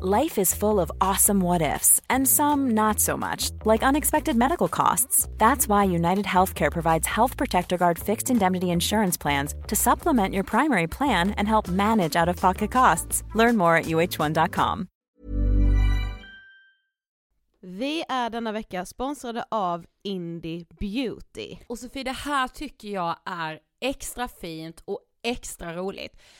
Life is full of awesome what ifs, and some not so much, like unexpected medical costs. That's why United Healthcare provides Health Protector Guard fixed indemnity insurance plans to supplement your primary plan and help manage out of pocket costs. Learn more at uh1.com. Vi är denna vecka sponsrade av Indie Beauty. Och Sofie, det här tycker jag är extra fint och extra roligt.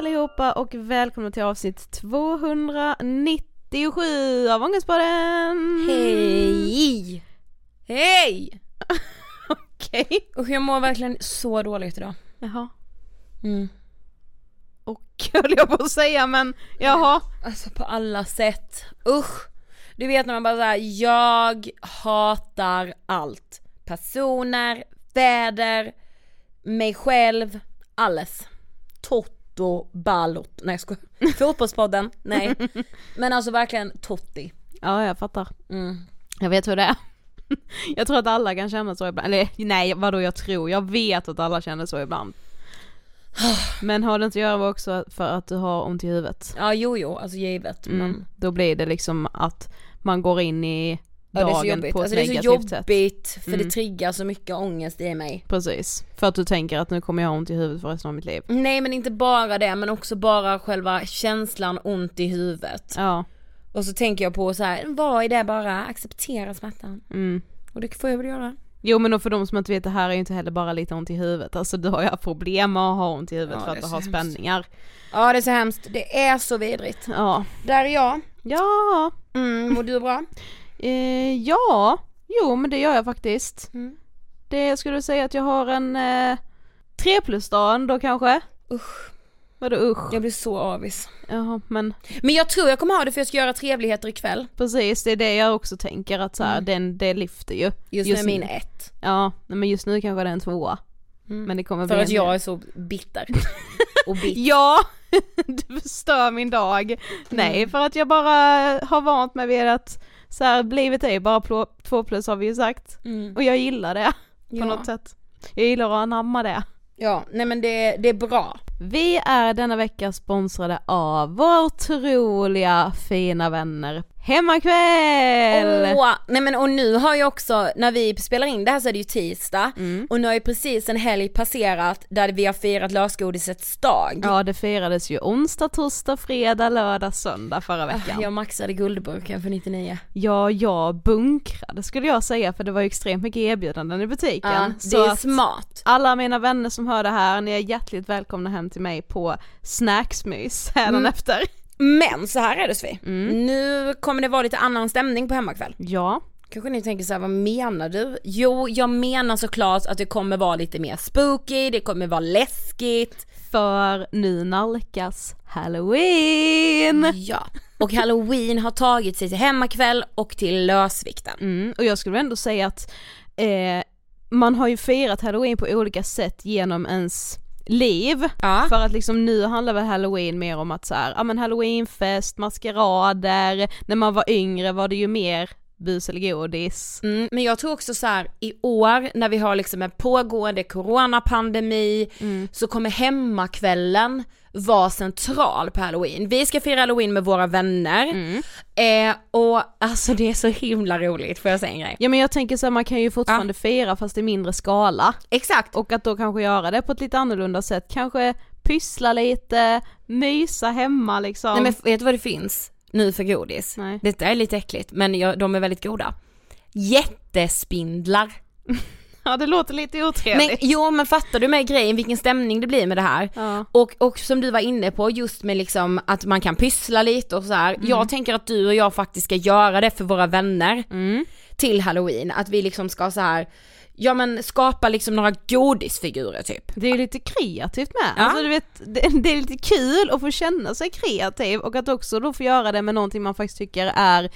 allihopa och välkomna till avsnitt 297 av Ångestpodden! Hej! Hej! Okej. Och jag mår verkligen så dåligt idag. Jaha. Mm. Och höll jag på att säga men jaha. Alltså på alla sätt. Usch! Du vet när man bara säger jag hatar allt. Personer, väder, mig själv, alles. Toto Balot, nej jag skojar. Fotbollspodden, nej. Men alltså verkligen Totti. Ja jag fattar. Mm. Jag vet hur det är. Jag tror att alla kan känna så ibland, eller nej vadå jag tror, jag vet att alla känner så ibland. Men har det inte att göra också för att du har ont i huvudet? Ja jo jo, alltså givet. Mm. Men, Då blir det liksom att man går in i ja, det är så dagen jobbigt. på ett Alltså det är så negativt sätt. jobbigt för Mm. det triggar så mycket ångest i mig. Precis, för att du tänker att nu kommer jag ha ont i huvudet för resten av mitt liv. Nej men inte bara det, men också bara själva känslan ont i huvudet. Ja, Och så tänker jag på så här, vad är det bara? Acceptera smärtan. mm. Och det får jag väl göra. Jo men för de som inte vet det här är ju inte heller bara lite ont i huvudet, alltså du har ju haft problem med att ha ont i huvudet Ja, för att du har spänningar. Ja det är så hemskt, det är så vidrigt. Ja. Där är jag. Ja, Mm, mår du bra? Eh, ja, jo men det gör jag faktiskt. Mm. Det skulle du säga att jag har en eh, tre plus dag ändå kanske? Usch. Vadå usch? Jag blir så avis. Jaha men Men jag tror jag kommer ha det för jag ska göra trevligheter ikväll. precis det är det jag också tänker att så här, den, det lyfter ju. Mm. Just, nu är min ett. Ja, men just nu kanske det är en tvåa. Men det kommer För bli att en jag är så bitter. Och bitter. Ja! du förstör min dag. Nej, Mm. för att jag bara har vant mig vid att så här, livet är ju bara två plus har vi ju sagt. Mm. Och jag gillar det på Ja. något sätt. Jag gillar att anamma det. Ja, nej men det, det är bra. Vi är denna vecka sponsrade av våra otroliga fina vänner Hemmakväll! Åh, nej men och nu har ju också, när vi spelar in det här så är det ju tisdag Mm. och nu har ju precis en helg passerat där vi har firat lösgodisets dag. Ja det firades ju onsdag, torsdag, fredag, lördag, söndag förra veckan. Jag maxade guldburken för 99. Ja, jag bunkrade skulle jag säga för det var ju extremt mycket erbjudanden i butiken. Ja, det Så är smart. alla mina vänner som hör det här, ni är hjärtligt välkomna hem till mig på snacksmys hädanefter. Mm. Men så här är det Sofie, Mm. nu kommer det vara lite annan stämning på hemmakväll. Ja, Kanske ni tänker så här, vad menar du? Jo, jag menar såklart att det kommer vara lite mer spooky, det kommer vara läskigt. för nu nalkas halloween! Ja. Och halloween har tagit sig till hemmakväll och till lösvikten. Mm, och jag skulle ändå säga att eh, man har ju firat halloween på olika sätt genom ens liv. Ja. För att liksom nu handlar väl halloween mer om att så här, ja men halloweenfest, maskerader, när man var yngre var det ju mer bus eller godis. Mm, men jag tror också så här i år när vi har liksom en pågående coronapandemi så kommer hemmakvällen vara central på halloween. Vi ska fira halloween med våra vänner eh, och alltså det är så himla roligt, får jag säga en grej? Ja men jag tänker så här, man kan ju fortfarande fira fast i mindre skala. Exakt! Och att då kanske göra det på ett lite annorlunda sätt, kanske pyssla lite, mysa hemma liksom. Nej men vet du vad det finns nu för godis? Nej. Detta är lite äckligt men jag, de är väldigt goda. Jättespindlar. Ja det låter lite Men otrevligt. jo men fattar du med grejen vilken stämning det blir med det här? Ja. Och, och som du var inne på just med liksom att man kan pyssla lite och så här. Mm. Jag tänker att du och jag faktiskt ska göra det för våra vänner Mm. till halloween. Att vi liksom ska så här ja men skapa liksom några godisfigurer typ. Det är lite kreativt med. Ja. Alltså du vet, det, det är lite kul att få känna sig kreativ och att också då få göra det med någonting man faktiskt tycker är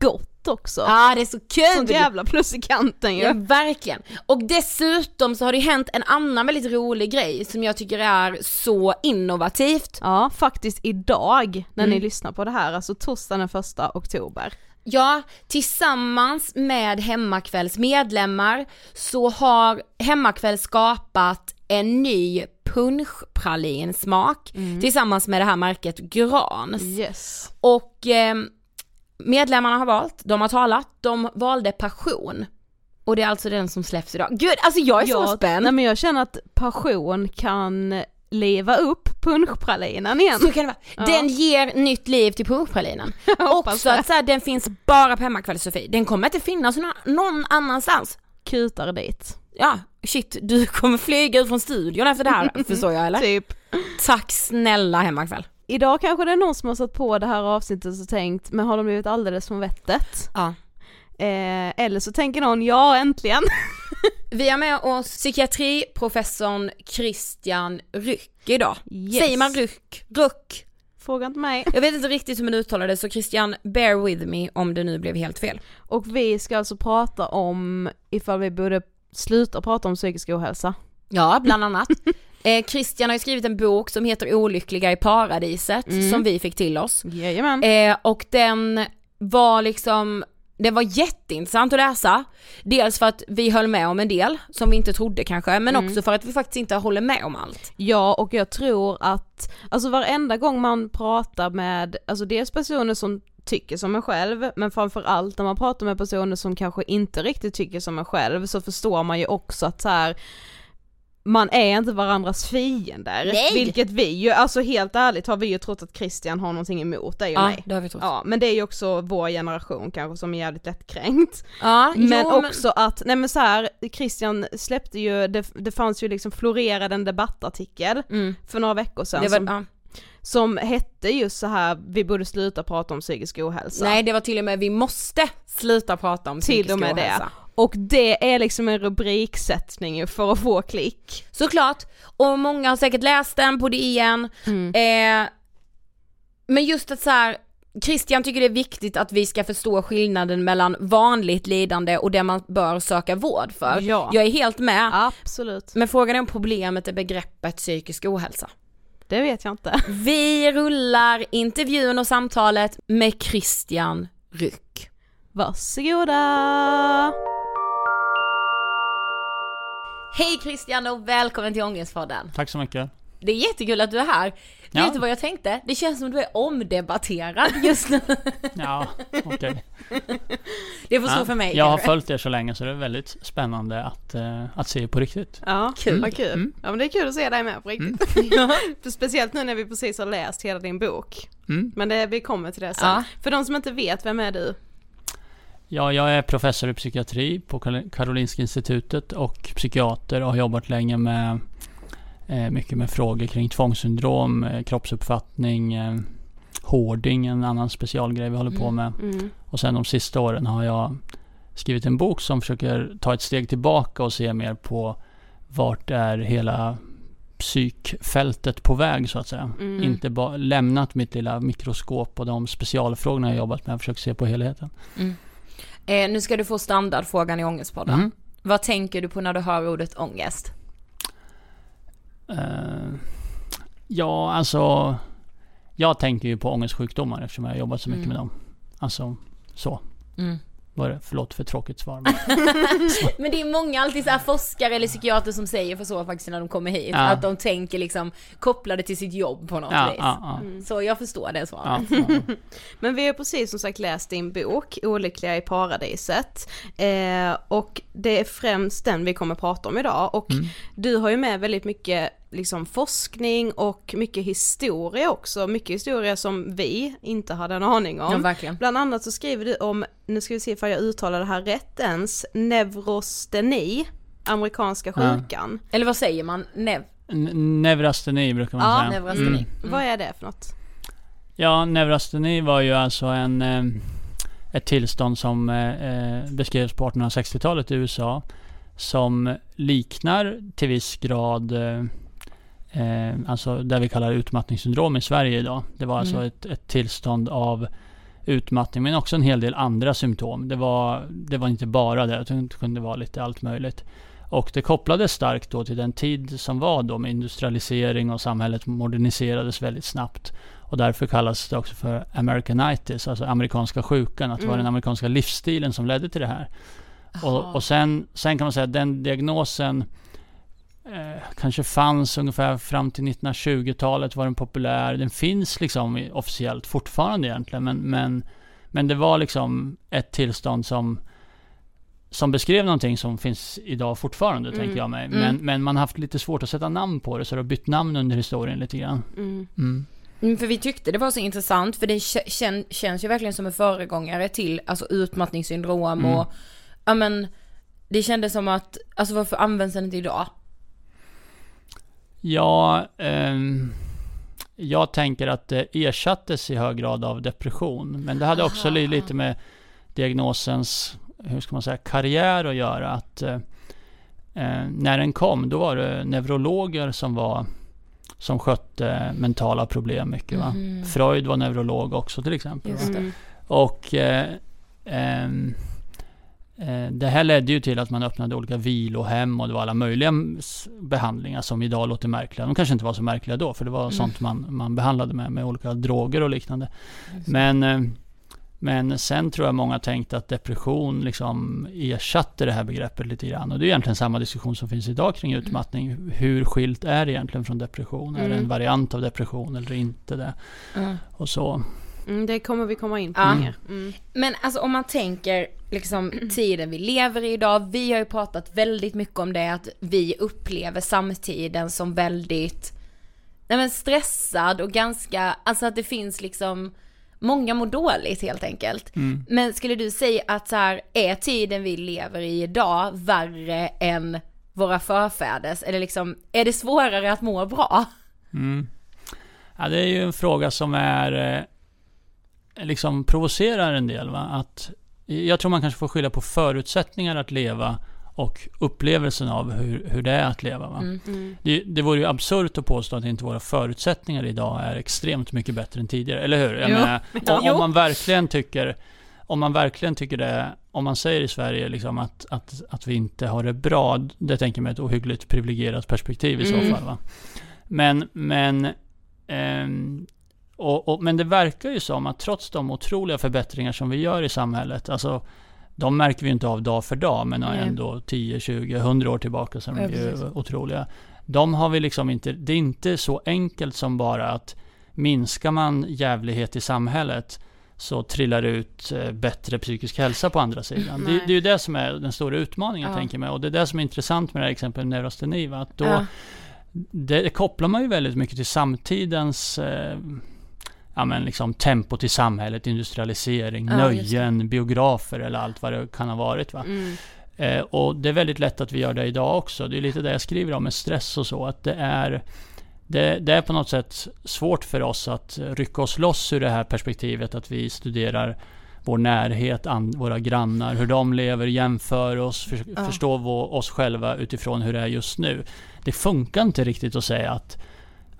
gott också. Ja det är så kul! Sånt jävla plus i kanten ju. Ja verkligen. Och dessutom så har det hänt en annan väldigt rolig grej som jag tycker är så innovativt. Ja, faktiskt idag när Mm. ni lyssnar på det här, alltså torsdagen den första oktober. Ja, tillsammans med Hemmakvälls medlemmar så har Hemmakväll skapat en ny punschpralinsmak tillsammans med det här märket Grans. Yes. Och eh, medlemmarna har valt, de har talat, de valde passion. Och det är alltså den som släpps idag. Gud, alltså jag är så spänd! Nej men jag känner att passion kan leva upp punschpralinen igen. Så kan det vara. Den ger nytt liv till punschpralinen. Också det. att så här, den finns bara på Hemmakväll Sofie, den kommer inte finnas nå- någon annanstans. Kutar dit. Ja, shit, du kommer flyga ut från studion efter det här, förstår jag eller? Typ. Tack snälla Hemmakväll. Idag kanske det är någon som har satt på det här avsnittet och tänkt, men har de blivit alldeles från vettet? Ja. Eh, eller så tänker någon, ja äntligen. Vi har med oss psykiatriprofessorn Christian Ryck idag. Yes. Säger man Ryck? Ruck? Fråga inte mig. Jag vet inte riktigt hur man uttalar det så Christian, bear with me om det nu blev helt fel. Och vi ska alltså prata om ifall vi borde sluta prata om psykisk ohälsa. Ja, bland annat. Eh, Christian har ju skrivit en bok som heter Olyckliga i paradiset som vi fick till oss. Jajamän. Eh, och den var liksom, det var jätteintressant att läsa. Dels för att vi höll med om en del som vi inte trodde kanske, men också för att vi faktiskt inte håller med om allt. Ja och jag tror att, alltså varenda gång man pratar med, alltså dels personer som tycker som en själv, men framförallt när man pratar med personer som kanske inte riktigt tycker som en själv så förstår man ju också att så här man är inte varandras fiender, Nej! vilket vi ju, alltså helt ärligt har vi ju trott att Christian har någonting emot dig och Ja, mig. det har vi trott. Ja, men det är ju också vår generation kanske som är jävligt lättkränkt. Ja, Men jo, också att, nej men så här, Christian släppte ju, det, det fanns ju liksom florerade en debattartikel Mm. för några veckor sedan Det var, som, ja. som hette just så här vi borde sluta prata om psykisk ohälsa. Nej det var till och med vi måste sluta prata om till psykisk och med det. Och det är liksom en rubriksättning för att få klick. Såklart, och många har säkert läst den på DN. Mm. Eh, men just att så här, Christian tycker det är viktigt att vi ska förstå skillnaden mellan vanligt lidande och det man bör söka vård för. Ja. Jag är helt med. Absolut. Men frågan är om problemet är begreppet psykisk ohälsa. Det vet jag inte. Vi rullar intervjun och samtalet med Christian Ryck. Varsågoda! Hej Christian och välkommen till Ångestpodden. Tack så mycket. Det är jättekul att du är här. Ja. Vet du vad jag tänkte? Det känns som att du är omdebatterad just nu. Ja, okej. Det får stå Ja, för mig. Jag har följt er så länge så det är väldigt spännande att, eh, att se på riktigt. Ja, Kul. vad kul. Mm. Ja men det är kul att se dig med på riktigt. För Speciellt nu när vi precis har läst hela din bok. Mm. Men det, vi kommer till det sen. Ja. För de som inte vet, vem är du? Ja, jag är professor i psykiatri på Kar- Karolinska institutet och psykiater och har jobbat länge med eh, mycket med frågor kring tvångssyndrom, eh, kroppsuppfattning, eh, hoarding, en annan specialgrej vi håller på med. Mm. Och sen de sista åren har jag skrivit en bok som försöker ta ett steg tillbaka och se mer på vart är hela psykfältet på väg så att säga. Mm. Inte bara lämnat mitt lilla mikroskop och de specialfrågorna jag jobbat med. Jag försöker se på helheten. Eh, nu ska du få standardfrågan i Ångestpodden. Mm. Vad tänker du på när du hör ordet ångest? Eh, ja, alltså. Jag tänker ju på ångestsjukdomar eftersom jag har jobbat så mycket Mm. med dem. Alltså, så. Mm. Var det, förlåt för tråkigt svar. Men, Men det är många alltid så här forskare eller psykiater som säger för så faktiskt när de kommer hit. Ja. Att de tänker liksom kopplade till sitt jobb på något ja, vis. ja, ja, Så jag förstår det svaret. ja, ja. Men vi har precis som sagt läst din bok, Olyckliga i paradiset. Eh, och det är främst den vi kommer prata om idag. Och Mm. du har ju med väldigt mycket liksom forskning och mycket historia också. Mycket historia som vi inte hade en aning om. Ja, verkligen. Bland annat så skriver du om, nu ska vi se ifall jag uttalar det här rätt ens, neurosteni, amerikanska Ja. sjukan. Eller vad säger man? Nev? N- Neurasteni brukar man Ja, säga. neurasteni. Mm. Vad är det för något? Ja, neurasteni var ju alltså en, eh, ett tillstånd som eh, eh, beskrevs på 1860-talet i USA. Som liknar till viss grad eh, alltså det vi kallar utmattningssyndrom i Sverige idag. Det var alltså Mm. ett, ett tillstånd av utmattning men också en hel del andra symptom. Det var, det var inte bara det, utan det kunde vara lite allt möjligt. Och det kopplades starkt då till den tid som var då med industrialisering och samhället moderniserades väldigt snabbt. Och därför kallas det också för Americanitis, alltså amerikanska sjukan. Att det var den amerikanska livsstilen som ledde till det här. Och, och sen, sen kan man säga att den diagnosen eh, kanske fanns ungefär fram till 1920-talet var den populär. Den finns liksom officiellt fortfarande egentligen. Men, men, men det var liksom ett tillstånd som som beskrev någonting som finns idag fortfarande, Mm. tänker jag mig. Mm. Men, men man har haft lite svårt att sätta namn på det, så det har bytt namn under historien lite grann. Mm. Mm. Mm, för vi tyckte det var så intressant för det kä- kän- känns ju verkligen som en föregångare till alltså utmattningssyndrom Mm. och ja men det kändes som att, alltså varför används den inte idag? Ja, ehm, jag tänker att det ersattes i hög grad av depression. Men det hade också li- lite med diagnosens, hur ska man säga, karriär att göra. Att eh, eh, när den kom, då var det neurologer som var som skötte mentala problem mycket. Va? Mhm. Freud var neurolog också till exempel. Mm. Och eh, ehm, eh, det här ledde ju till att man öppnade olika vilohem och det var alla möjliga behandlingar som idag låter märkliga. De kanske inte var så märkliga då, för det var sånt man, man behandlade med, med olika droger och liknande. Men, eh, men sen tror jag många tänkte att depression liksom ersatte det här begreppet lite grann. Och det är egentligen samma diskussion som finns idag kring utmattning. Hur skilt är det egentligen från depression? Är det en Mm. variant av depression eller inte det? Mm. Och så. Mm, det kommer vi komma in på Ja. mer. Mm. Men alltså om man tänker liksom tiden vi lever i idag, vi har ju pratat väldigt mycket om det att vi upplever samtiden som väldigt nej men stressad och ganska, alltså att det finns liksom Många mår dåligt helt enkelt. Mm. Men skulle du säga att så här, är tiden vi lever i idag värre än våra förfäders? Eller liksom, är det svårare att må bra? Mm. Ja, det är ju en fråga som är eh, liksom provocerar en del. Va? Att jag tror man kanske får skilja på förutsättningar att leva och upplevelsen av hur, hur det är att leva. Va? Mm. Det, det vore ju absurt att påstå att inte våra förutsättningar idag är extremt mycket bättre än tidigare, eller hur? Jag Jo. menar, om, om man verkligen tycker om man verkligen tycker det, om man säger i Sverige liksom att, att, att vi inte har det bra, det tänker jag mig ett ohyggligt privilegierat perspektiv i så Mm. fall. Va? Men, men, ehm, och, och, men det verkar ju som att trots de otroliga förbättringar som vi gör i samhället, alltså de märker vi ju inte av dag för dag, men Nej. ändå 10, 20, 100 år tillbaka som Ja, är ju precis. otroliga. De har vi liksom inte, det är inte så enkelt som bara att minskar man jävlighet i samhället så trillar det ut eh, bättre psykisk hälsa på andra sidan. Det, det är ju det som är den stora utmaningen Ja. tänker jag. Och det är det som är intressant med det här exemplet med neurasteni. Att då, Ja. det, det kopplar man ju väldigt mycket till samtidens eh, ja, men liksom tempot i samhället, industrialisering, Ja, nöjen, biografer eller allt vad det kan ha varit. Va? Mm. Eh, och det är väldigt lätt att vi gör det idag också. Det är lite det jag skriver om med stress och så. Att det är, det, det är på något sätt svårt för oss att rycka oss loss ur det här perspektivet att vi studerar vår närhet, an, våra grannar, hur de lever, jämför oss, för, Ja. förstå vår, oss själva utifrån hur det är just nu. Det funkar inte riktigt att säga att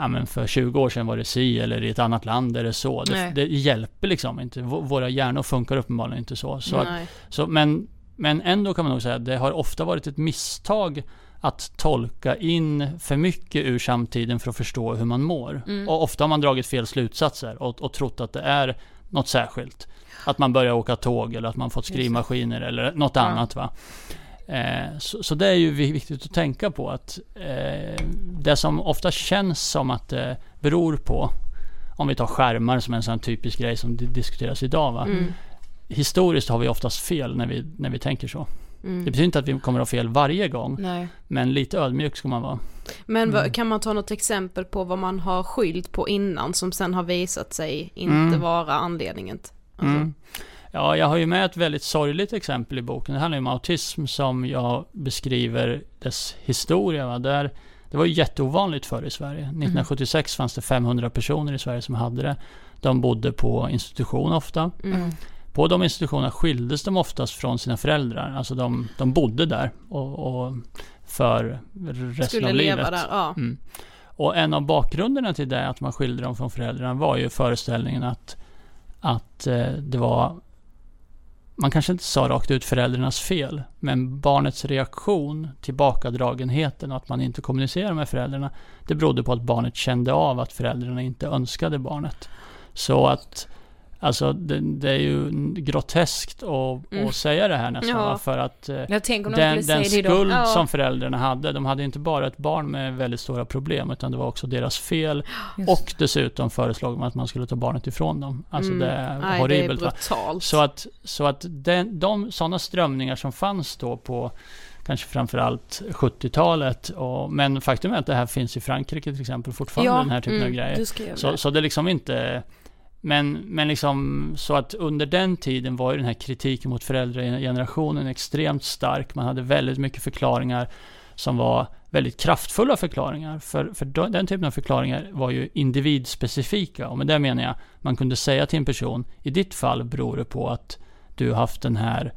ja, men för 20 år sedan var det si eller i ett annat land är det så. Det, det hjälper liksom inte. Våra hjärnor funkar uppenbarligen inte så. så att, så, men, men ändå kan man nog säga att det har ofta varit ett misstag att tolka in för mycket ur samtiden för att förstå hur man mår. Mm. Och ofta har man dragit fel slutsatser och, och trott att det är något särskilt. Att man börjar åka tåg eller att man fått skrivmaskiner eller något Ja. annat. Va? Eh, så, så det är ju vi- viktigt att tänka på att eh, det som ofta känns som att det beror på om vi tar skärmar som en sån typisk grej som di- diskuteras idag. Mm. Historiskt har vi oftast fel när vi, när vi tänker så. Mm. Det betyder inte att vi kommer att ha fel varje gång, Nej. men lite ödmjuk ska man vara. Men Mm. kan man ta något exempel på vad man har skyllt på innan som sen har visat sig inte Mm. vara anledningen? Alltså, Mm. Ja, jag har ju med ett väldigt sorgligt exempel i boken. Det handlar ju om autism som jag beskriver dess historia. Va? Där, det var ju jätteovanligt förr i Sverige. 1976 fanns det 500 personer i Sverige som hade det. De bodde på institution ofta. Mm. På de institutionerna skildes de oftast från sina föräldrar. Alltså de, de bodde där och, och för resten Skulle av leva livet. där, ja. Mm. Och en av bakgrunderna till det, att man skilde dem från föräldrarna, var ju föreställningen att, att eh, det var, man kanske inte sa rakt ut föräldrarnas fel, men barnets reaktion, tillbakadragenheten och att man inte kommunicerar med föräldrarna, det berodde på att barnet kände av att föräldrarna inte önskade barnet. Så att Alltså det, det är ju groteskt att, Mm. att säga det här nästan. Ja. För att eh, den, den skuld Ja. som föräldrarna hade, de hade inte bara ett barn med väldigt stora problem, utan det var också deras fel. Just. Och dessutom föreslog man att man skulle ta barnet ifrån dem. Alltså Mm. det är Nej, horribelt. det är. Så att, så att den, de sådana strömningar som fanns då på kanske framförallt 70-talet, och, men faktum är att det här finns i Frankrike till exempel fortfarande, Ja, den här typen av mm, grejer. Du skrev Så, så det är liksom inte... Men, men liksom så att under den tiden var ju den här kritiken mot föräldragenerationen extremt stark. Man hade väldigt mycket förklaringar som var väldigt kraftfulla förklaringar. För, för den typen av förklaringar var ju individspecifika. Och med det menar jag, man kunde säga till en person, i ditt fall beror det på att du har haft den här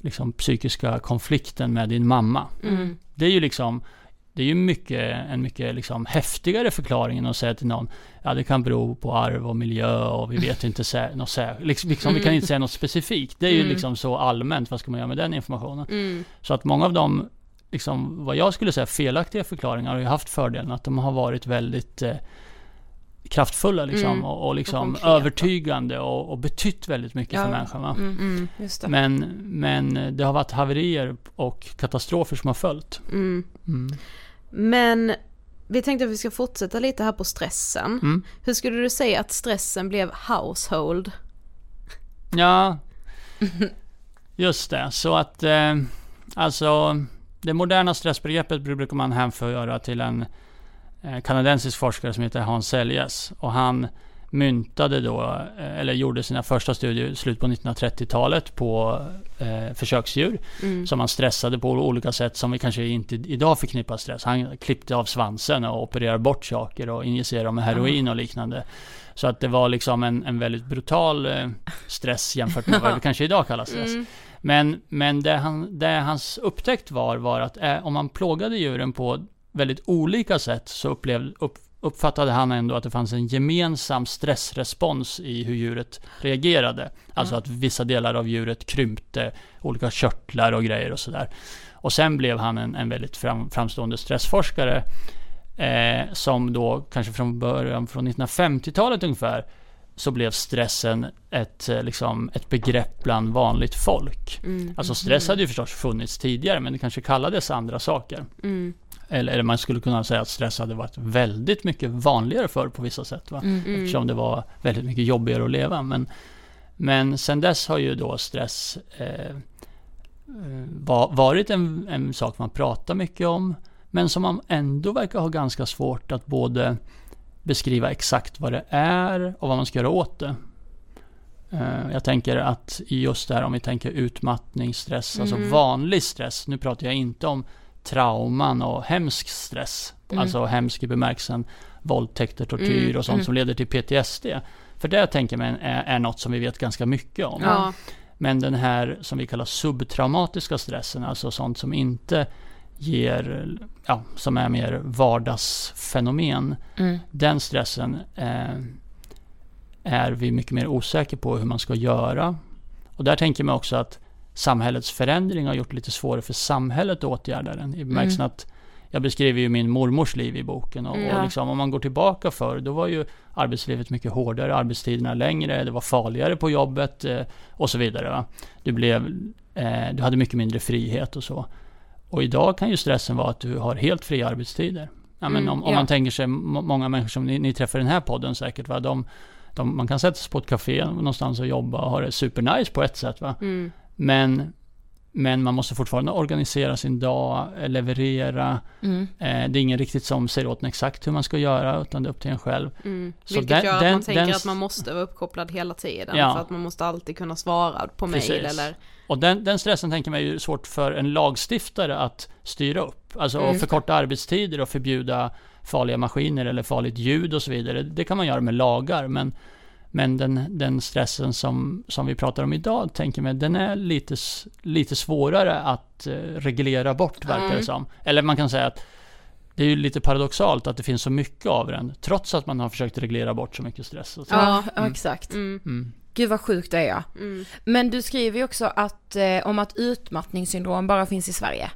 liksom, psykiska konflikten med din mamma. Mm. Det är ju liksom det är ju mycket, en mycket liksom häftigare förklaring än att säga till någon Ja det kan bero på arv och miljö och vi vet inte sä- något särskilt. Liksom, liksom, Vi kan inte säga något specifikt. Det är ju Mm. liksom så allmänt. Vad ska man göra med den informationen? Mm. Så att många av de, liksom, vad jag skulle säga felaktiga förklaringar har ju haft fördelen att de har varit väldigt eh, kraftfulla liksom, Mm. och, och liksom konkreta. övertygande och, och betytt väldigt mycket Ja. för människan. Mm. Mm. Det. Men, men det har varit haverier och katastrofer som har följt. Men vi tänkte att vi ska fortsätta lite här på stressen. Mm. Hur skulle du säga att stressen blev household? Ja, just det. Så att eh, alltså det moderna stressbegreppet brukar man hänföra till en eh, kanadensisk forskare som heter Hans Seljes. Och han myntade då, eh, eller gjorde sina första studier i slutet på 1930-talet på eh, försöksdjur. Mm. Som han stressade på olika sätt som vi kanske inte idag förknippar stress. Han klippte av svansen och opererade bort saker och injicerade med heroin och liknande. Så att det var liksom en, en väldigt brutal eh, stress jämfört med vad det kanske idag kallas stress. Mm. Men, men det, han, det hans upptäckt var, var att eh, om man plågade djuren på väldigt olika sätt så upplev, upp, uppfattade han ändå att det fanns en gemensam stressrespons i hur djuret reagerade. Alltså att vissa delar av djuret krympte, olika körtlar och grejer och sådär. Och sen blev han en, en väldigt fram, framstående stressforskare eh, som då kanske från början från 1950-talet ungefär så blev stressen ett, eh, liksom, ett begrepp bland vanligt folk. Mm. Alltså stress hade ju förstås funnits tidigare men det kanske kallades andra saker. Mm. Eller, man skulle kunna säga att stress hade varit väldigt mycket vanligare förr på vissa sätt. Va? Mm. Eftersom det var väldigt mycket jobbigare att leva. Men, men sen dess har ju då stress eh, eh, va- varit en, en sak man pratar mycket om. Men som man ändå verkar ha ganska svårt att både beskriva exakt vad det är och vad man ska göra åt det. Eh, Jag tänker att just det här om vi tänker utmattning, stress, alltså vanlig stress. Nu pratar jag inte om trauman och hemsk stress. Alltså hemsk i bemärkelsen våldtäkter, tortyr och sånt som leder till PTSD. För det tänker man är, är något som vi vet ganska mycket om. Ja. Men den här som vi kallar subtraumatiska stressen, alltså sånt som inte ger, ja, som är mer vardagsfenomen. Den stressen eh, är vi mycket mer osäkra på hur man ska göra. Och där tänker man också att samhällets förändring har gjort det lite svårare för samhället att åtgärda den. I bemärkelsen att jag beskriver ju min mormors liv i boken och, och liksom, om man går tillbaka för då var ju arbetslivet mycket hårdare, arbetstiderna längre, det var farligare på jobbet eh, och så vidare. Va? Du, blev, eh, du hade mycket mindre frihet och så. Och idag kan ju stressen vara att du har helt fria arbetstider. Ja, men om, om ja. man tänker sig må- många människor som ni, ni träffar i den här podden säkert, va? De, de, man kan sätta sig på ett café någonstans och jobba och ha det supernice på ett sätt. Va? Mm. Men, men man måste fortfarande organisera sin dag, eh, leverera. Mm. Eh, det är ingen riktigt som säger åt en exakt hur man ska göra, utan det är upp till en själv. Mm. Så Vilket den- gör att den- man tänker den- att man måste vara uppkopplad hela tiden. Ja. För att man måste alltid kunna svara på mejl Precis. eller... Och den, den stressen tänker man är ju svårt för en lagstiftare att styra upp. Alltså Mm. att förkorta arbetstider och förbjuda farliga maskiner eller farligt ljud och så vidare. Det kan man göra med lagar, men, men den, den stressen som, som vi pratar om idag, tänker man, den är lite, lite svårare att eh, reglera bort, verkar Mm. det som. Eller man kan säga att det är ju lite paradoxalt att det finns så mycket av den, trots att man har försökt reglera bort så mycket stress. Och så. Ja, ja, exakt. Mm. Mm. Gud vad sjukt det är ja. Mm. Men du skriver ju också att, eh, om att utmattningssyndrom bara finns i Sverige.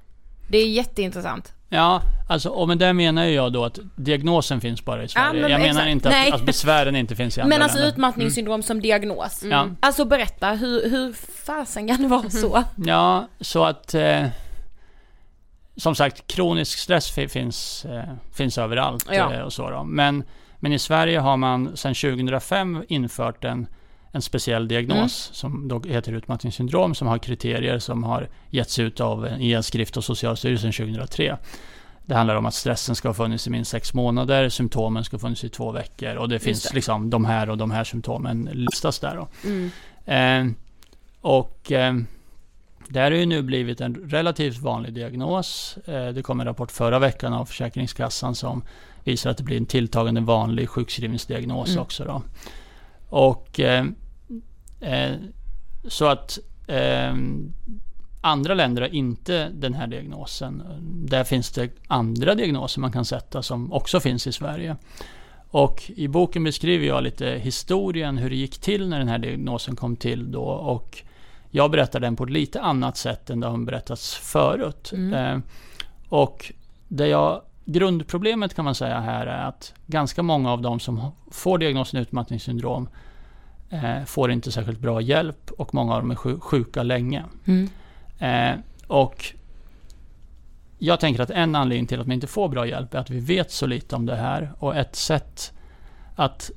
Det är jätteintressant. Ja, alltså, och med det menar jag då att diagnosen finns bara i Sverige. men jag menar exakt. inte att, att besvären inte finns i andra Men alltså länder. utmattningssyndrom som diagnos. Ja. Alltså berätta, hur, hur fasen kan det vara så? Ja, så att... Eh, som sagt, kronisk stress fi- finns, eh, finns överallt Ja. eh, och så då. Men, men i Sverige har man sedan 2005 infört en, en speciell diagnos som då heter utmattningssyndrom som har kriterier som har getts ut av en, i en skrift av Socialstyrelsen 2003. Det handlar om att stressen ska ha funnits i minst sex månader, symptomen ska ha funnits i två veckor och det finns det. liksom de här och de här symptomen listas där då. Mm. Eh, och eh, det här har ju nu blivit en relativt vanlig diagnos. Eh, det kom en rapport förra veckan av Försäkringskassan som visar att det blir en tilltagande vanlig sjukskrivningsdiagnos Mm. också. Då. Och eh, så att eh, andra länder har inte den här diagnosen. Där finns det andra diagnoser man kan sätta som också finns i Sverige. Och i boken beskriver jag lite historien, hur det gick till när den här diagnosen kom till då. Och jag berättar den på ett lite annat sätt än det har berättats förut. Eh, och det jag, grundproblemet kan man säga här är att ganska många av de som får diagnosen utmattningssyndrom eh, får inte särskilt bra hjälp och många av dem är sju- sjuka länge. Mm. Eh, och jag tänker att en anledning till att man inte får bra hjälp är att vi vet så lite om det här. Och ett sätt att,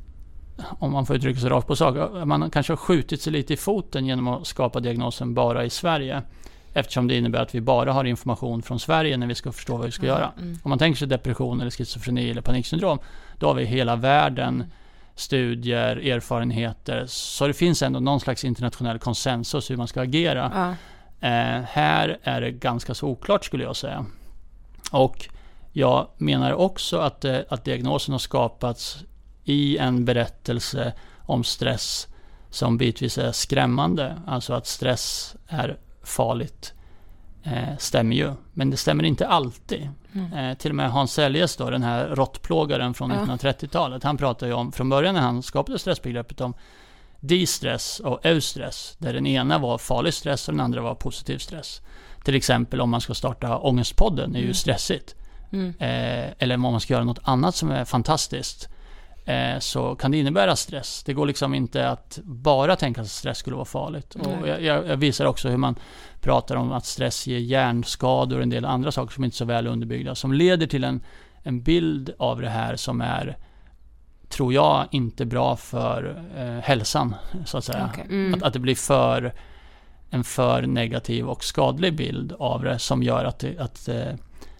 om man får uttrycka sig rakt på sak, man kanske har skjutit sig lite i foten genom att skapa diagnosen bara i Sverige. Eftersom det innebär att vi bara har information från Sverige när vi ska förstå vad vi ska göra. Om man tänker sig depression eller schizofreni eller paniksyndrom, då har vi hela världen studier, erfarenheter. Så det finns ändå någon slags internationell konsensus hur man ska agera. Ja. Eh, här är det ganska så oklart skulle jag säga. Och jag menar också att, eh, att diagnosen har skapats i en berättelse om stress som bitvis är skrämmande. Alltså att stress är farligt eh, stämmer ju. Men det stämmer inte alltid. Eh, till och med Hans Seljes då, den här råttplågaren från Ja. 1930-talet. Han pratar ju om, från början när han skapade stressbegreppet om distress och eustress. Där den ena var farlig stress och den andra var positiv stress. Till exempel om man ska starta Ångestpodden, är ju stressigt. Mm. Eh, eller om man ska göra något annat som är fantastiskt. Eh, så kan det innebära stress. Det går liksom inte att bara tänka att stress skulle vara farligt. Och jag, jag, visar också hur man pratar om att stress ger hjärnskador och en del andra saker som inte är så väl underbyggda. Som leder till en, en bild av det här som är, tror jag, inte bra för eh, hälsan. Så att säga. Okej. Mm. Att, att det blir för en för negativ och skadlig bild av det som gör att det, att, eh,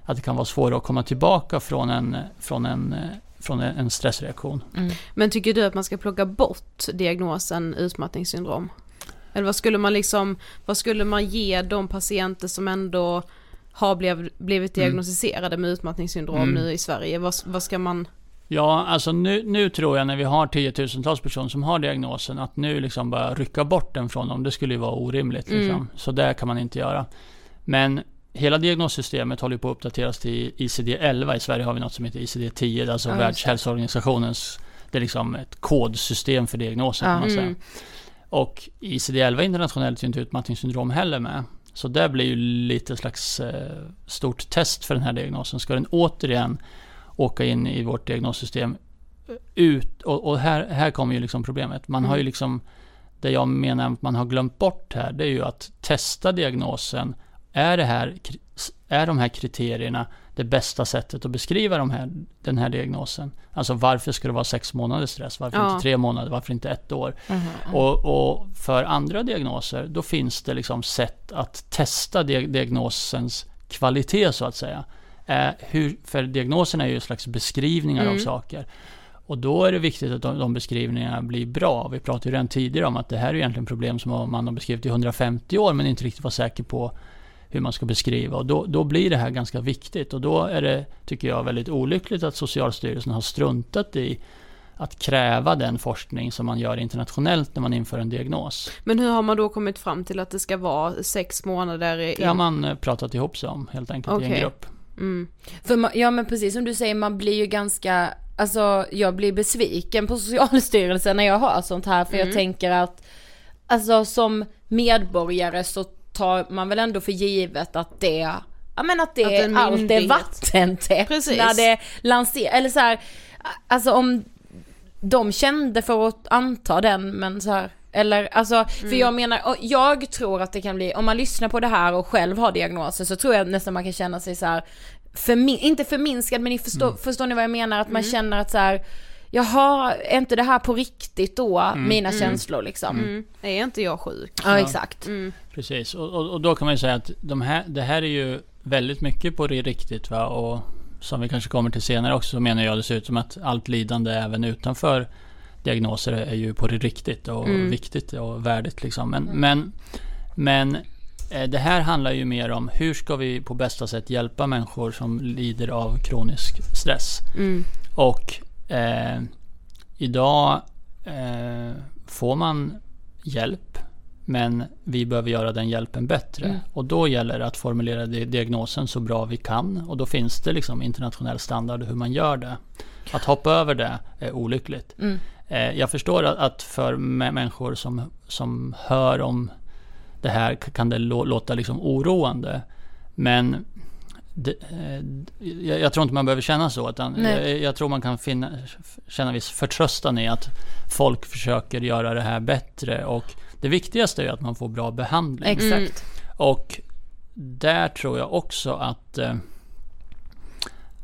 att det kan vara svårare att komma tillbaka från en, från en, eh, från en stressreaktion. Men tycker du att man ska plocka bort diagnosen utmattningssyndrom? Eller vad skulle man liksom, vad skulle man ge de patienter som ändå har blev, blivit diagnostiserade med utmattningssyndrom Mm. nu i Sverige? Vad, vad ska man... Ja, alltså nu, nu tror jag när vi har tiotusentals personer som har diagnosen att nu liksom bara rycka bort den från dem, det skulle ju vara orimligt. Liksom. Mm. Så det kan man inte göra. Men hela diagnossystemet håller på att uppdateras till ICD-11. I Sverige har vi något som heter ICD-10, alltså Ja. Världshälsoorganisationens, det är liksom ett kodsystem för diagnoser Ja. kan man säga. Mm. Och ICD-11 internationellt är inte utmattningssyndrom heller med. Så det blir ju lite slags eh, stort test för den här diagnosen. Ska den återigen åka in i vårt diagnossystem eh, ut, och, och här, här kommer ju liksom problemet. Man har ju liksom, det jag menar att man har glömt bort här, det är ju att testa diagnosen. Är, det här, är de här kriterierna det bästa sättet att beskriva de här, den här diagnosen? Alltså varför ska det vara sex månaders stress? Varför Ja. inte tre månader? Varför inte ett år? Mhm. Och, och för andra diagnoser, då finns det liksom sätt att testa dia- diagnosens kvalitet så att säga. Eh, hur, för diagnoserna är ju en slags beskrivningar av Mm. saker. Och då är det viktigt att de, de beskrivningarna blir bra. Vi pratade ju redan tidigare om att det här är egentligen problem som man har beskrivit i 150 år men inte riktigt var säker på hur man ska beskriva. Och då, då blir det här ganska viktigt. Och då är det, tycker jag, väldigt olyckligt att Socialstyrelsen har struntat i att kräva den forskning som man gör internationellt när man inför en diagnos. Men hur har man då kommit fram till att det ska vara sex månader i... Det har man eh, pratat ihop sig om helt enkelt i en grupp. Mm. För man, ja men precis som du säger, man blir ju ganska, alltså jag blir besviken på Socialstyrelsen när jag hör sånt här för Mm. jag tänker att, alltså som medborgare så tar man väl ändå för givet att det, ja men att det Att en allt är vattentätt Precis. när det lanseras, eller så här, alltså om de kände för att anta den men så här eller alltså, för Mm. jag menar, jag tror att det kan bli, om man lyssnar på det här och själv har diagnoser så tror jag nästan man kan känna sig så här, förmin, inte förminskad men ni förstår, förstår ni vad jag menar? Att man Mm. känner att så här, jaha, är inte det här på riktigt då, mina känslor liksom? Mm. Är inte jag sjuk? Ja exakt. Mm. Precis, och, och, och då kan man ju säga att de här, det här är ju väldigt mycket på det riktigt va och som vi kanske kommer till senare också så menar jag dessutom att allt lidande även utanför diagnoser är ju på det riktigt och Mm. viktigt och värdigt liksom. Men, men, men eh, det här handlar ju mer om hur ska vi på bästa sätt hjälpa människor som lider av kronisk stress. Mm. Och eh, idag eh, får man hjälp men vi behöver göra den hjälpen bättre. Mm. Och då gäller det att formulera di- diagnosen så bra vi kan. Och då finns det liksom internationell standard hur man gör det. Att hoppa över det är olyckligt. Mm. Eh, jag förstår att, för mä- människor som, som hör om det här kan det lå- låta liksom oroande. Men det, eh, jag, jag tror inte man behöver känna så. Utan jag, jag tror man kan finna, känna viss förtröstan i att folk försöker göra det här bättre. Och det viktigaste är ju att man får bra behandling. Exakt. Och där tror jag också att eh,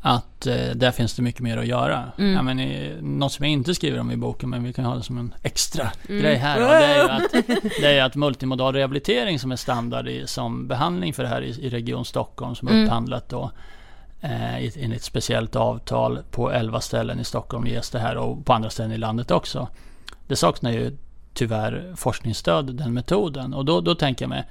att eh, där finns det mycket mer att göra. Mm. Ja, men, eh, något som jag inte skriver om i boken, men vi kan ha det som en extra Mm. grej här. Och det, är ju att, det är att multimodal rehabilitering som är standard i, som behandling för det här i, i Region Stockholm som är Mm. upphandlat då. eh, i ett- enligt ett speciellt avtal på 11 ställen i Stockholm ges det här och på andra ställen i landet också. Det saknar ju tyvärr forskningsstöd, den metoden. Och då, då tänker jag mig,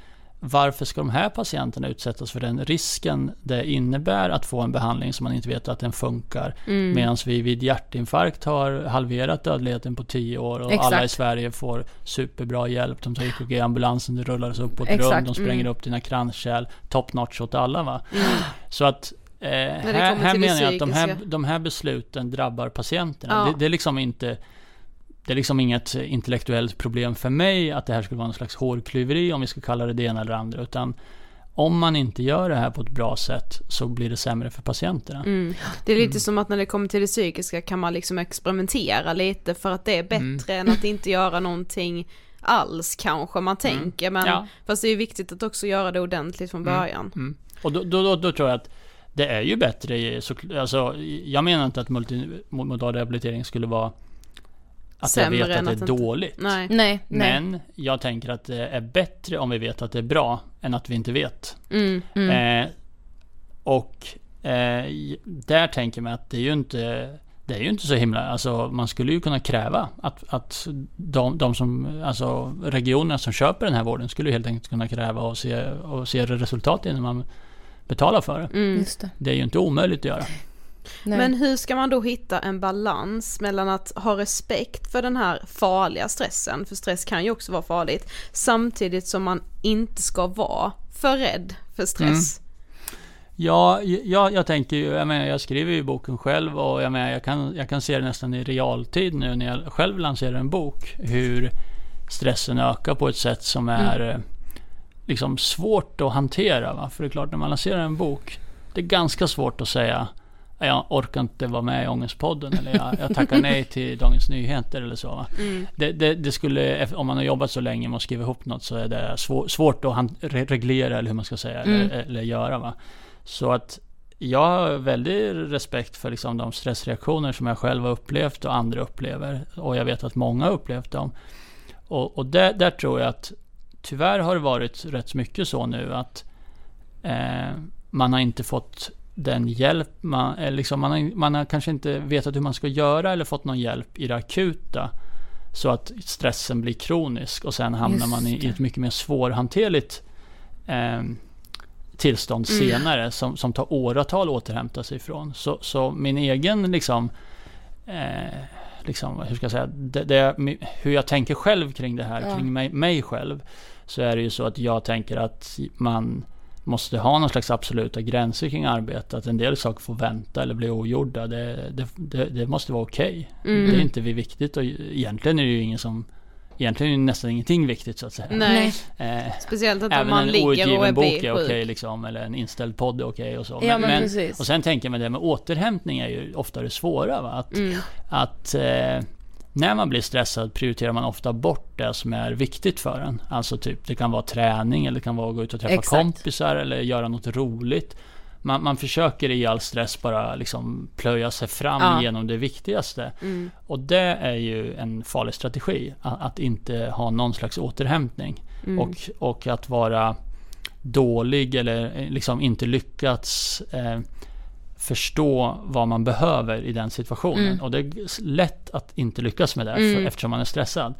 varför ska de här patienterna utsättas för den risken det innebär att få en behandling som man inte vet att den funkar? Mm. Medan vi vid hjärtinfarkt har halverat dödligheten på 10 år och Exakt. alla i Sverige får superbra hjälp. De tar EKG-ambulansen, det rullades upp på ett Exakt, rum, de spränger mm. upp dina kranskärl. Top notch åt alla va? Så att eh, här, här menar jag att de här, de här besluten drabbar patienterna. Ja. Det, det är liksom inte det är liksom inget intellektuellt problem för mig att det här skulle vara någon slags hårklyveri om vi ska kalla det det ena eller det andra. Utan om man inte gör det här på ett bra sätt så blir det sämre för patienterna. Mm. Det är lite som att när det kommer till det psykiska kan man liksom experimentera lite för att det är bättre än att inte göra någonting alls kanske man tänker. Men Ja. fast det är ju viktigt att också göra det ordentligt från början. Mm. Och då, då, då, då tror jag att det är ju bättre så, alltså, jag menar inte att multimodal rehabilitering skulle vara att Sämre jag vet att att det är inte- dåligt. Nej. Nej, nej. Men jag tänker att det är bättre om vi vet att det är bra än att vi inte vet. Mm. Eh, och eh, där tänker man att det är ju inte det är ju inte så himla, alltså man skulle ju kunna kräva att, att de, de som, alltså regionerna som köper den här vården skulle ju helt enkelt kunna kräva och se, och se resultat innan man betalar för det. Mm. Just det. Det är ju inte omöjligt att göra. Nej. Men hur ska man då hitta en balans mellan att ha respekt för den här farliga stressen, för stress kan ju också vara farligt, samtidigt som man inte ska vara för rädd för stress. Ja, jag, jag tänker ju, jag, menar, jag skriver ju boken själv och jag, menar, jag, kan, jag kan se det nästan i realtid nu när jag själv lanserar en bok. Hur stressen ökar på ett sätt som är eh, liksom svårt att hantera. Va? För det är klart, när man lanserar en bok, det är ganska svårt att säga jag orkar inte vara med i Ångestpodden eller jag, jag tackar nej till Dagens Nyheter eller så. Va? Det, det, det skulle, om man har jobbat så länge med att skriva ihop något så är det svår, svårt att reglera eller hur man ska säga eller, eller göra. Va? Så att jag har väldigt respekt för liksom de stressreaktioner som jag själv har upplevt och andra upplever. Och jag vet att många har upplevt dem. Och, och där, där tror jag att tyvärr har det varit rätt mycket så nu att eh, man har inte fått den hjälp man, eh, liksom man, har, man har kanske inte vetat hur man ska göra eller fått någon hjälp i det akuta. Så att stressen blir kronisk och sen hamnar man i, i ett mycket mer svårhanterligt eh, tillstånd senare som, som tar åratal att återhämta sig ifrån. Så, så min egen liksom, eh, liksom, hur ska jag säga, det, det, hur jag tänker själv kring det här, Ja. kring mig, mig själv. Så är det ju så att jag tänker att man måste ha någon slags absoluta gränser kring arbete. Att en del saker får vänta eller bli ogjorda. Det, det, det, det måste vara okej. Mm. Det är inte vi viktigt och egentligen är det ju ingen som Egentligen är det nästan ingenting viktigt så att säga. Nej, Eh, speciellt om Även man en ligger och outgiven är bok är okej sjuk. liksom, eller en inställd podd är okej och så. Ja, men precis. och sen tänker jag mig det med återhämtning är ju ofta det svåra. Va? Att, Mm. att eh, när man blir stressad prioriterar man ofta bort det som är viktigt för en. Alltså typ, det kan vara träning eller det kan vara att gå ut och träffa Exakt. kompisar eller göra något roligt. Man, man försöker i all stress bara liksom plöja sig fram Ja. genom det viktigaste. Mm. Och det är ju en farlig strategi. Att, att inte ha någon slags återhämtning. Mm. Och, och att vara dålig eller eh, liksom inte lyckats eh, förstå vad man behöver i den situationen. Mm. Och det är lätt att inte lyckas med det Mm. för, eftersom man är stressad.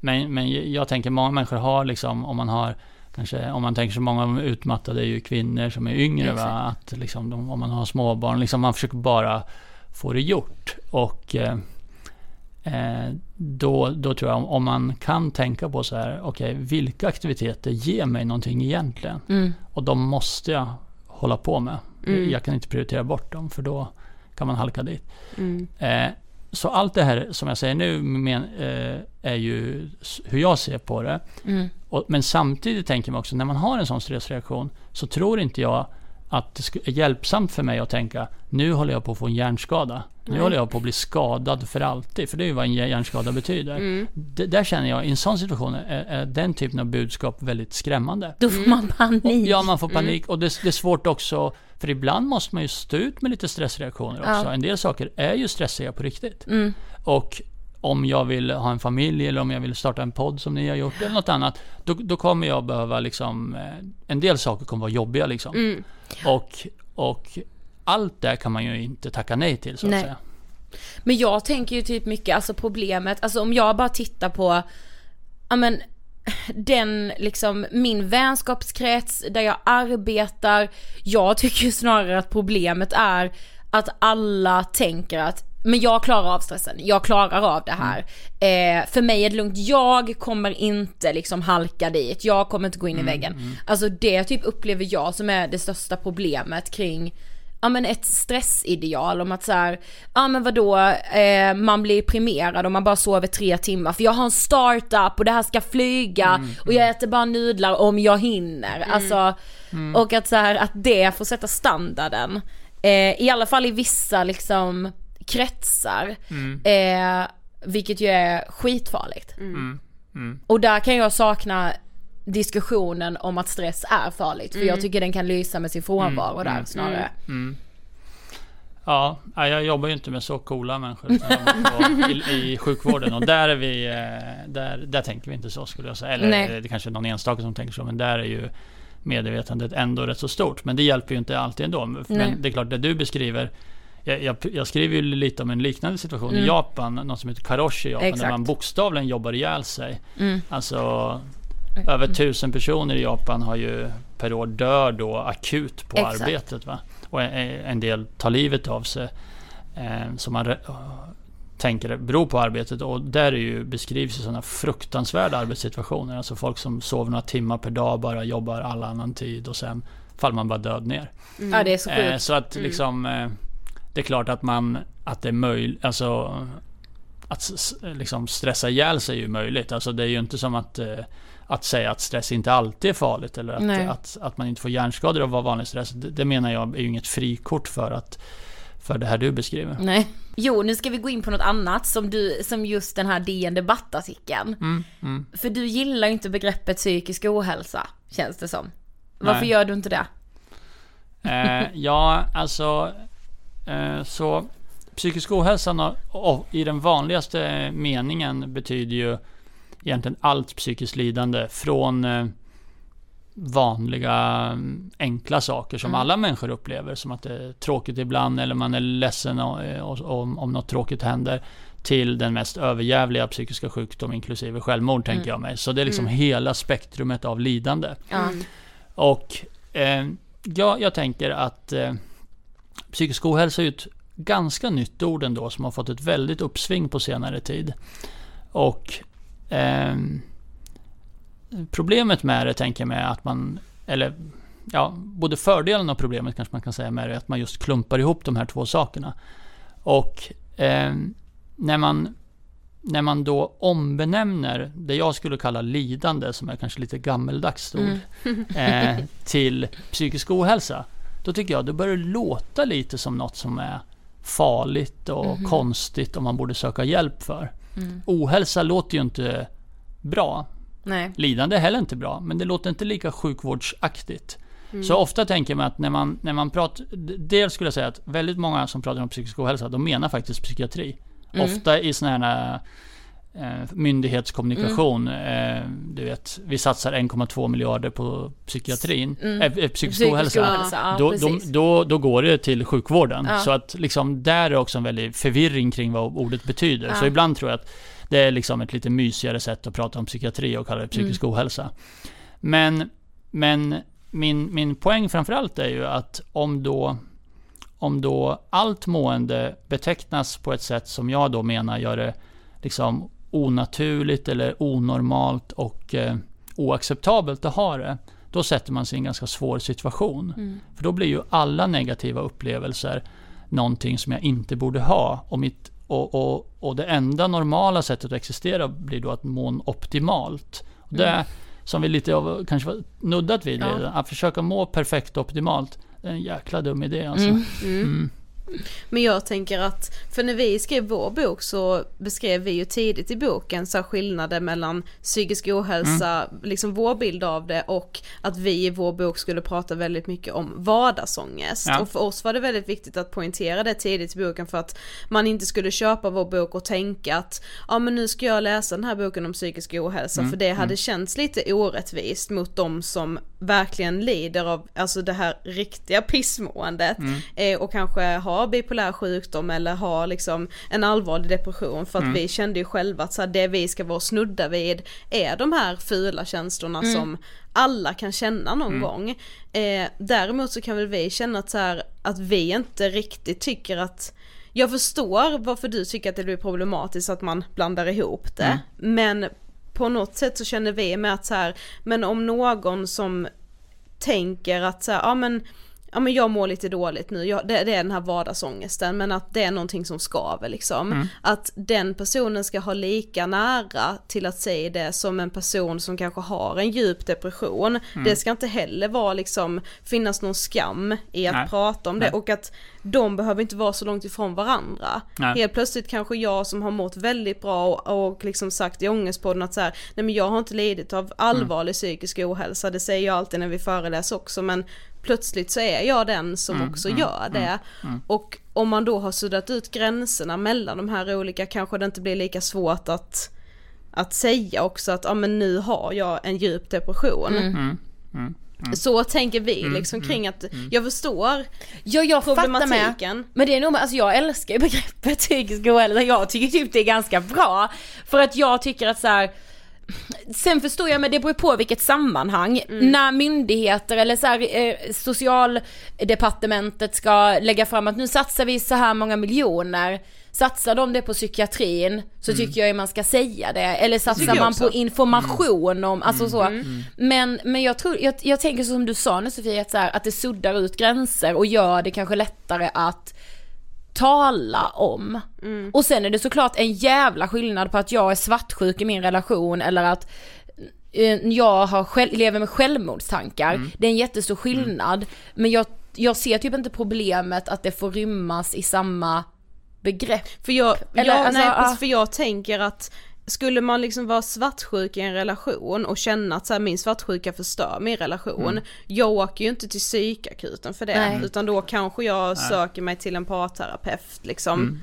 Men, men jag tänker många människor har liksom, om man har Kanske om man tänker så många av de utmattade är ju kvinnor som är yngre va? Att liksom de, om man har småbarn, liksom man försöker bara få det gjort. Och eh, eh, då, då tror jag om, om man kan tänka på så här, okej vilka aktiviteter ger mig någonting egentligen? Mm. Och de måste jag hålla på med. Mm. Jag kan inte prioritera bort dem för då kan man halka dit. Mm. Eh, så allt det här som jag säger nu men, eh, är ju hur jag ser på det. Mm. Och, men samtidigt tänker man också när man har en sån stressreaktion så tror inte jag att det är hjälpsamt för mig att tänka nu håller jag på att få en hjärnskada. Nu Nej. håller jag på att bli skadad för alltid. För det är ju vad en hjär- hjärnskada betyder. Mm. Det, där känner jag, i en sån situation är, är den typen av budskap väldigt skrämmande. Då får man panik. Ja, man får panik och det, det är svårt också för ibland måste man ju stå ut med lite stressreaktioner också. Ja. En del saker är ju stressiga på riktigt. Mm. Och om jag vill ha en familj eller om jag vill starta en podd som ni har gjort eller något annat. Då, då kommer jag behöva liksom, eh, en del saker kommer vara jobbiga liksom. Och, och allt det kan man ju inte tacka nej till så att Nej. säga. Men jag tänker ju typ mycket, alltså problemet, alltså om jag bara tittar på, ja men den liksom, min vänskapskrets där jag arbetar, jag tycker ju snarare att problemet är att alla tänker att men jag klarar av stressen, jag klarar av det här. Eh, för mig är det lugnt, jag kommer inte liksom halka dit, jag kommer inte gå in i väggen. Alltså det typ upplever jag som är det största problemet kring ja men ett stressideal. Om att så här, ja men vadå, eh, man blir primerad om man bara sover tre timmar. För jag har en startup och det här ska flyga och jag äter bara nudlar om jag hinner. Alltså, och att så här, att det får sätta standarden. Eh, I alla fall i vissa liksom kretsar. Eh, vilket ju är skitfarligt. Och där kan jag sakna diskussionen om att stress är farligt. För jag tycker den kan lysa med sin frånvaro där snarare. Ja, nej, jag jobbar ju inte med så coola människor i, i sjukvården och där är vi, eh, där, där tänker vi inte så skulle jag säga. Eller Nej. det kanske är någon enstaka som tänker så, men där är ju medvetandet ändå rätt så stort. Men det hjälper ju inte alltid ändå. Nej. Men det är klart, det du beskriver jag, jag, jag skriver ju lite om en liknande situation i Japan, något som heter karoshi i Japan, Mm. Exakt. där man bokstavligen jobbar ihjäl sig. Mm. Alltså över tusen personer i Japan har ju per år dör då akut på Exakt. arbetet. Va? Och en, en del tar livet av sig. Eh, som man re- tänker beror på arbetet. Och där är ju, beskrivs ju sådana fruktansvärda arbetssituationer. Alltså folk som sover några timmar per dag, bara jobbar all annan tid och sen faller man bara död ner. Ja det är så Eh, sjukt. så att liksom eh, Det är klart att man Att det är möjligt Alltså Att liksom stressa ihjäl sig är ju möjligt Alltså det är ju inte som att eh, Att säga att stress inte alltid är farligt Eller att, att, att man inte får hjärnskador av vanlig stress det, det menar jag är ju inget frikort för att För det här du beskriver Nej. Jo, nu ska vi gå in på något annat som du, som just den här DN debattartikeln. Mm, För du gillar ju inte begreppet psykisk ohälsa, känns det som. Varför Nej. gör du inte det? Eh, ja, alltså så psykisk ohälsa i den vanligaste meningen betyder ju egentligen allt psykiskt lidande från eh, vanliga mm, enkla saker som alla människor upplever som att det är tråkigt ibland eller man är ledsen eh, om, om något tråkigt händer till den mest överjävliga psykiska sjukdom inklusive självmord tänker jag mig. Så det är liksom hela spektrumet av lidande. Och eh, ja, jag tänker att eh, psykisk ohälsa är ju ett ganska nytt ord ändå som har fått ett väldigt uppsving på senare tid. Och ehm, problemet med det tänker jag mig att man, eller ja, både fördelen och problemet kanske man kan säga med det är att man just klumpar ihop de här två sakerna. Och ehm, när man när man då ombenämner det jag skulle kalla lidande, som är kanske lite gammeldags ord, eh, till psykisk ohälsa. Då tycker jag det börjar låta lite som något som är farligt och konstigt och man borde söka hjälp för. Ohälsa låter ju inte bra. Nej. Lidande är heller inte bra, men det låter inte lika sjukvårdsaktigt. Så ofta tänker man att när man, när man pratar... Dels skulle jag säga att väldigt många som pratar om psykisk ohälsa, de menar faktiskt psykiatri. Ofta i sådana här myndighetskommunikation. Eh, du vet, vi satsar 1,2 miljarder på psykiatrin. Eh, eh, psykisk Psykisk ohälsa. ohälsa, ja, då, då, då, då går det till sjukvården. Ja. Så att liksom där är också en väldig förvirring kring vad ordet betyder. Så Ja. ibland tror jag att det är liksom ett lite mysigare sätt att prata om psykiatri och kalla det psykisk Mm. ohälsa. Men, men min, min poäng framförallt är ju att om då, om då allt mående betecknas på ett sätt som jag då menar gör det liksom onaturligt eller onormalt och eh, oacceptabelt att ha det. Då sätter man sig i en ganska svår situation. För då blir ju alla negativa upplevelser någonting som jag inte borde ha. Och, mitt, och, och, och det enda normala sättet att existera blir då att må optimalt. Och det som vi lite av, kanske var nuddat vid, Ja. att försöka må perfekt och optimalt. Det är en jäkla dum idé alltså. Mm. Men jag tänker att, för när vi skrev vår bok så beskrev vi ju tidigt i boken så skillnaden mellan psykisk ohälsa, liksom vår bild av det och att vi i vår bok skulle prata väldigt mycket om vardagsångest. Ja. Och för oss var det väldigt viktigt att poängtera det tidigt i boken för att man inte skulle köpa vår bok och tänka att ja men nu ska jag läsa den här boken om psykisk ohälsa för det hade känts lite orättvist mot de som verkligen lider av alltså det här riktiga pissmåendet Mm. eh, och kanske har bipolär sjukdom eller har liksom en allvarlig depression för att Mm. vi kände ju själva att så här, det vi ska vara snudda vid är de här fula känslorna Mm. som alla kan känna någon Mm. gång. Eh, däremot så kan väl vi känna att, så här, att vi inte riktigt tycker att jag förstår varför du tycker att det blir problematiskt att man blandar ihop det, Mm. men på något sätt så känner vi med att så här, men om någon som tänker att så här, ja men Ja men jag mår lite dåligt nu, jag, det, det är den här vardagsångesten men att det är någonting som skaver liksom. Att den personen ska ha lika nära till att se det som en person som kanske har en djup depression. Det ska inte heller vara liksom, finnas någon skam i att Nej. prata om det Nej. och att de behöver inte vara så långt ifrån varandra. Nej. Helt plötsligt kanske jag som har mått väldigt bra och, och liksom sagt i ångestpodden att så här, nej men jag har inte lidit av allvarlig psykisk ohälsa, det säger jag alltid när vi föreläser också men plötsligt så är jag den som också gör det. Och om man då har suddat ut gränserna mellan de här olika kanske det inte blir lika svårt att att säga också att ja men nu har jag en djup depression. Mm. Så tänker vi liksom kring att jag förstår Ja jag fattar med. problematiken. Men det är nog alltså jag älskar begreppet psykisk ohälsa, jag tycker typ det är ganska bra. För att jag tycker att så här. Sen förstår jag, men det beror på vilket sammanhang. När myndigheter eller så här, eh, socialdepartementet ska lägga fram att nu satsar vi så här många miljoner. Satsar de det på psykiatrin så tycker jag ju man ska säga det. Eller satsar man också. på information om, alltså så. Men, men jag tror, jag, jag tänker som du sa nu Sofia, att, så här, att det suddar ut gränser och gör det kanske lättare att tala om. Och sen är det såklart en jävla skillnad på att jag är svartsjuk i min relation eller att eh, jag har själv, lever med självmordstankar. Det är en jättestor skillnad. Men jag, jag ser typ inte problemet att det får rymmas i samma begrepp. För jag, Eller, jag, alltså, nej, ah. för jag tänker att skulle man liksom vara svartsjuk i en relation och känna att så här, min svartsjuka förstör min relation, jag åker ju inte till psykakuten för det, Nej. utan då kanske jag söker mig till en parterapeut liksom.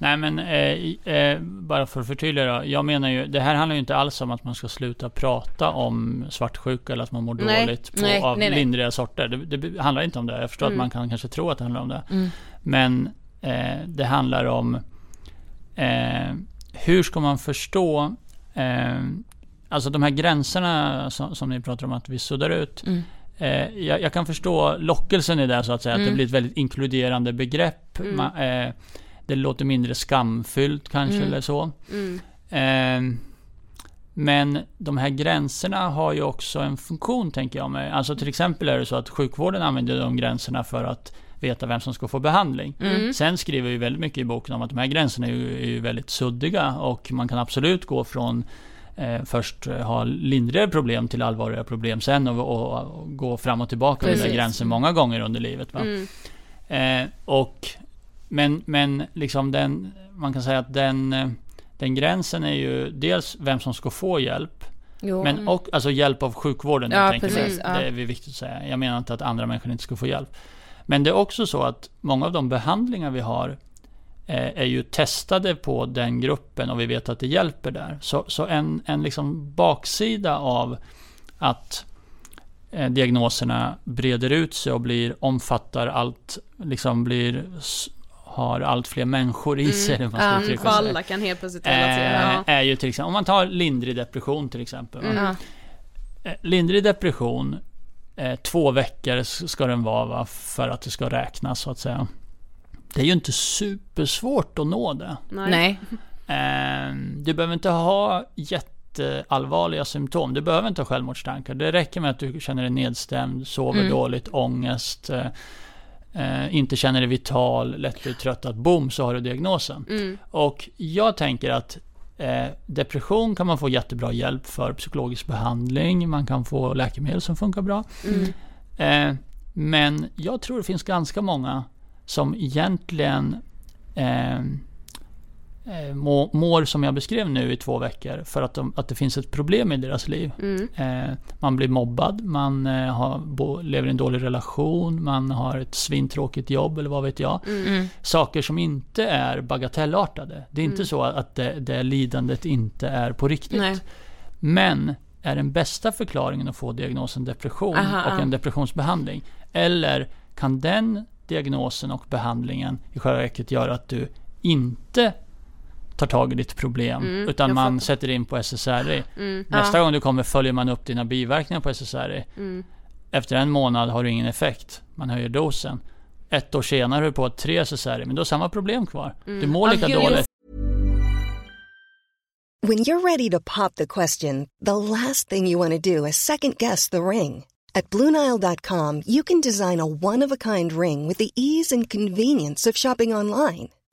Nej men eh, eh, bara för att förtydliga då. Jag menar ju, det här handlar ju inte alls om att man ska sluta prata om svartsjuka eller att man mår Nej, dåligt på, nej, av nej, nej. lindriga sorter. Det, det handlar inte om det. Jag förstår att man kan kanske tro att det handlar om det. Men eh, det handlar om eh, hur ska man förstå eh, Alltså de här gränserna som, som ni pratar om att vi suddar ut. Eh, jag, jag kan förstå lockelsen i det så att säga. Att det blir ett väldigt inkluderande begrepp. Man, eh, det låter mindre skamfyllt kanske eller så. Eh, men de här gränserna har ju också en funktion tänker jag mig. Alltså till exempel är det så att sjukvården använder de gränserna för att veta vem som ska få behandling. Sen skriver vi väldigt mycket i boken om att de här gränserna är ju, är ju väldigt suddiga och man kan absolut gå från eh, först eh, ha lindrigare problem till allvarligare problem sen och, och, och gå fram och tillbaka över den gränsen många gånger under livet. Va? Eh, och, men, men liksom den, man kan säga att den, eh, den gränsen är ju dels vem som ska få hjälp, Jo. men och, alltså hjälp av sjukvården. Ja, mig. precis, ja. Det är viktigt att säga. Jag menar inte att andra människor inte ska få hjälp. Men det är också så att många av de behandlingar vi har eh, är ju testade på den gruppen och vi vet att det hjälper där. Så, så en, en liksom baksida av att eh, diagnoserna breder ut sig och blir, omfattar allt, liksom blir, har allt fler människor i sig. eller vad man ska uttrycka För sig. alla kan helt plötsligt relatera. Ja. är ju till exempel, om man tar lindrig depression till exempel. Eh, Lindrig depression, två veckor ska den vara va, för att det ska räknas så att säga. Det är ju inte supersvårt att nå det. Nej. Eh, du behöver inte ha jätteallvarliga symptom. Du behöver inte ha självmordstankar. Det räcker med att du känner dig nedstämd, sover Mm. dåligt, ångest, eh, eh, inte känner dig vital, lätt blir trött. Att boom så har du diagnosen. Mm. Och jag tänker att eh, depression kan man få jättebra hjälp för psykologisk behandling. Man kan få läkemedel som funkar bra. Eh, men jag tror det finns ganska många som egentligen eh, må, mår som jag beskrev nu i två veckor för att, de, att det finns ett problem i deras liv. Eh, man blir mobbad, man eh, har, bo, lever i en dålig relation, man har ett svintråkigt jobb eller vad vet jag. Saker som inte är bagatellartade. Det är inte så att det, det lidandet inte är på riktigt. Nej. Men är den bästa förklaringen att få diagnosen depression Aha, och en depressionsbehandling? Eller kan den diagnosen och behandlingen i själva verket göra att du inte tar tag i ditt problem Mm, utan man fattar. sätter in på SSRI. Mm, Nästa gång du kommer följer man upp dina biverkningar på SSRI. mm. Efter en månad har du ingen effekt. Man höjer dosen. Ett år senare är du på tre SSRI, men du har samma problem kvar. Mm. Du mår lika Ja, dåligt. When you're ready to pop the question, the last thing you want to do is second guess the ring. At Bluenile.com, you can design a one of a kind ring with the ease and convenience of shopping online.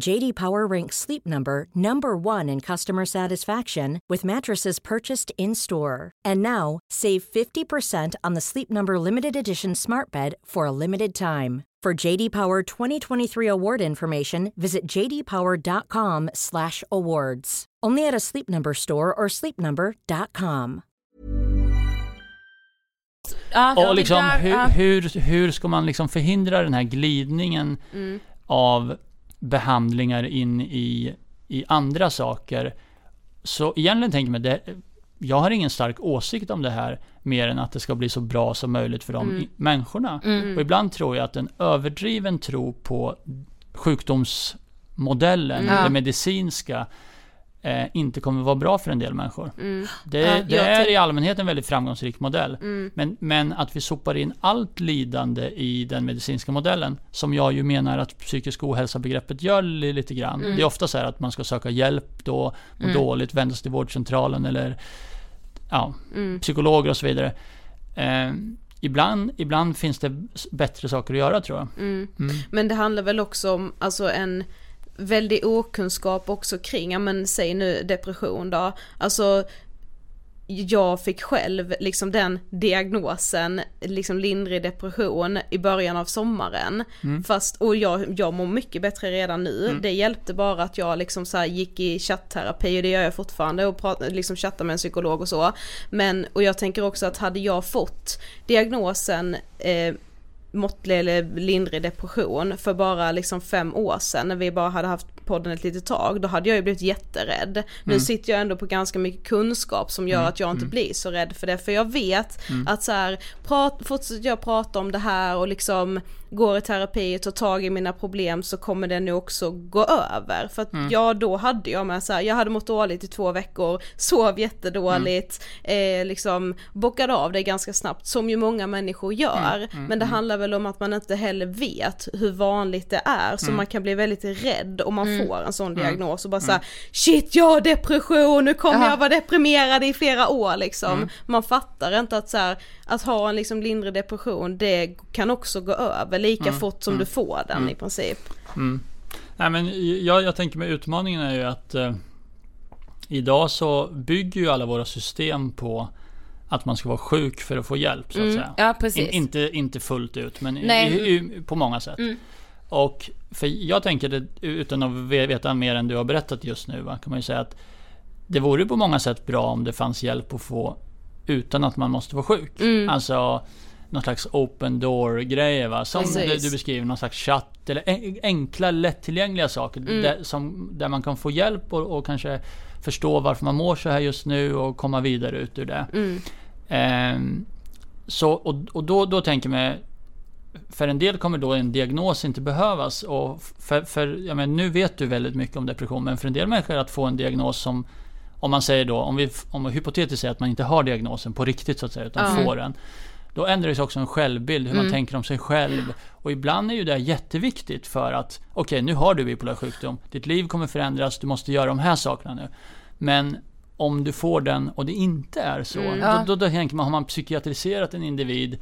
JD Power ranks Sleep Number number 1 in customer satisfaction with mattresses purchased in-store. And now, save 50% on the Sleep Number limited edition Smart Bed for a limited time. For JD Power 2023 award information, visit jdpower.com/awards. Only at a Sleep Number store or sleepnumber.com. Ja, det Och liksom, där, hur, ja. hur, hur ska man liksom förhindra den här glidningen Mm. av behandlingar in i, i andra saker? Så egentligen tänker jag mig, det, jag har ingen stark åsikt om det här, mer än att det ska bli så bra som möjligt för de Mm. människorna. Mm. Och ibland tror jag att en överdriven tro på sjukdomsmodellen, Mm. det medicinska, eh, inte kommer vara bra för en del människor. Mm. Det, Ja, det är i allmänhet en väldigt framgångsrik modell. Mm. Men, men att vi sopar in allt lidande i den medicinska modellen, som jag ju menar att psykisk ohälsa-begreppet gör li- lite grann. Mm. Det är ofta så här att man ska söka hjälp då, må Mm. dåligt, vända sig till vårdcentralen eller ja, Mm. psykologer och så vidare. Eh, ibland, ibland finns det bättre saker att göra tror jag. Mm. Men det handlar väl också om alltså en väldig okunskap också kring, ja men säg nu depression då, alltså jag fick själv liksom den diagnosen, liksom lindrig depression i början av sommaren. Mm. Fast, och jag, jag mår mycket bättre redan nu. Mm. Det hjälpte bara att jag liksom så gick i chattterapi och det gör jag fortfarande och liksom chattar med en psykolog och så. Men, och jag tänker också att hade jag fått diagnosen eh, måttlig eller lindrig depression för bara liksom fem år sedan när vi bara hade haft podden ett litet tag, då hade jag ju blivit jätterädd. Nu Mm. sitter jag ändå på ganska mycket kunskap som gör Mm, att jag inte mm. blir så rädd för det, för jag vet Mm. att så här, prat, fortsätter jag prata om det här och liksom går i terapi och tar tag i mina problem så kommer det nu också gå över. För att Mm. ja, då hade jag med så här, jag hade mått dåligt i två veckor, sov jättedåligt, eh, liksom bockade av det ganska snabbt, som ju många människor gör. Men det handlar väl om att man inte heller vet hur vanligt det är, så man kan bli väldigt rädd om man Mm. får en sån Mm. diagnos och bara Mm. såhär Shit jag har depression, nu kommer Jaha. jag vara deprimerad i flera år liksom. Mm. Man fattar inte att så här, att ha en liksom lindrig depression det kan också gå över lika Mm, fort som du får den i princip. Nej, men jag, jag tänker med utmaningen är ju att eh, idag så bygger ju alla våra system på att man ska vara sjuk för att få hjälp så att Mm, säga. ja. In, inte, inte fullt ut men i, i, på många sätt. Mm. Och för jag tänker det, utan att ve- veta mer än du har berättat just nu va, kan man ju säga att det vore på många sätt bra om det fanns hjälp att få utan att man måste vara sjuk. Mm. Alltså någon slags open door grejer va. Som du, du beskriver, någon slags chatt eller en- enkla lättillgängliga saker. Mm. Där, som, där man kan få hjälp och, och kanske förstå varför man mår så här just nu och komma vidare ut ur det. Mm. Ehm, så, och och då, då tänker jag mig för en del kommer då en diagnos inte behövas. Och för, för jag menar, nu vet du väldigt mycket om depression, men för en del människor att få en diagnos som om man säger då, om vi, om vi hypotetiskt säger att man inte har diagnosen på riktigt så att säga, utan Mm. får den. Då ändras också en självbild, hur man Mm. tänker om sig själv. Och ibland är ju det jätteviktigt för att, okej nu har du bipolär sjukdom, ditt liv kommer förändras, du måste göra de här sakerna nu. Men om du får den och det inte är så, Mm. då, då, då tänker man, har man psykiatriserat en individ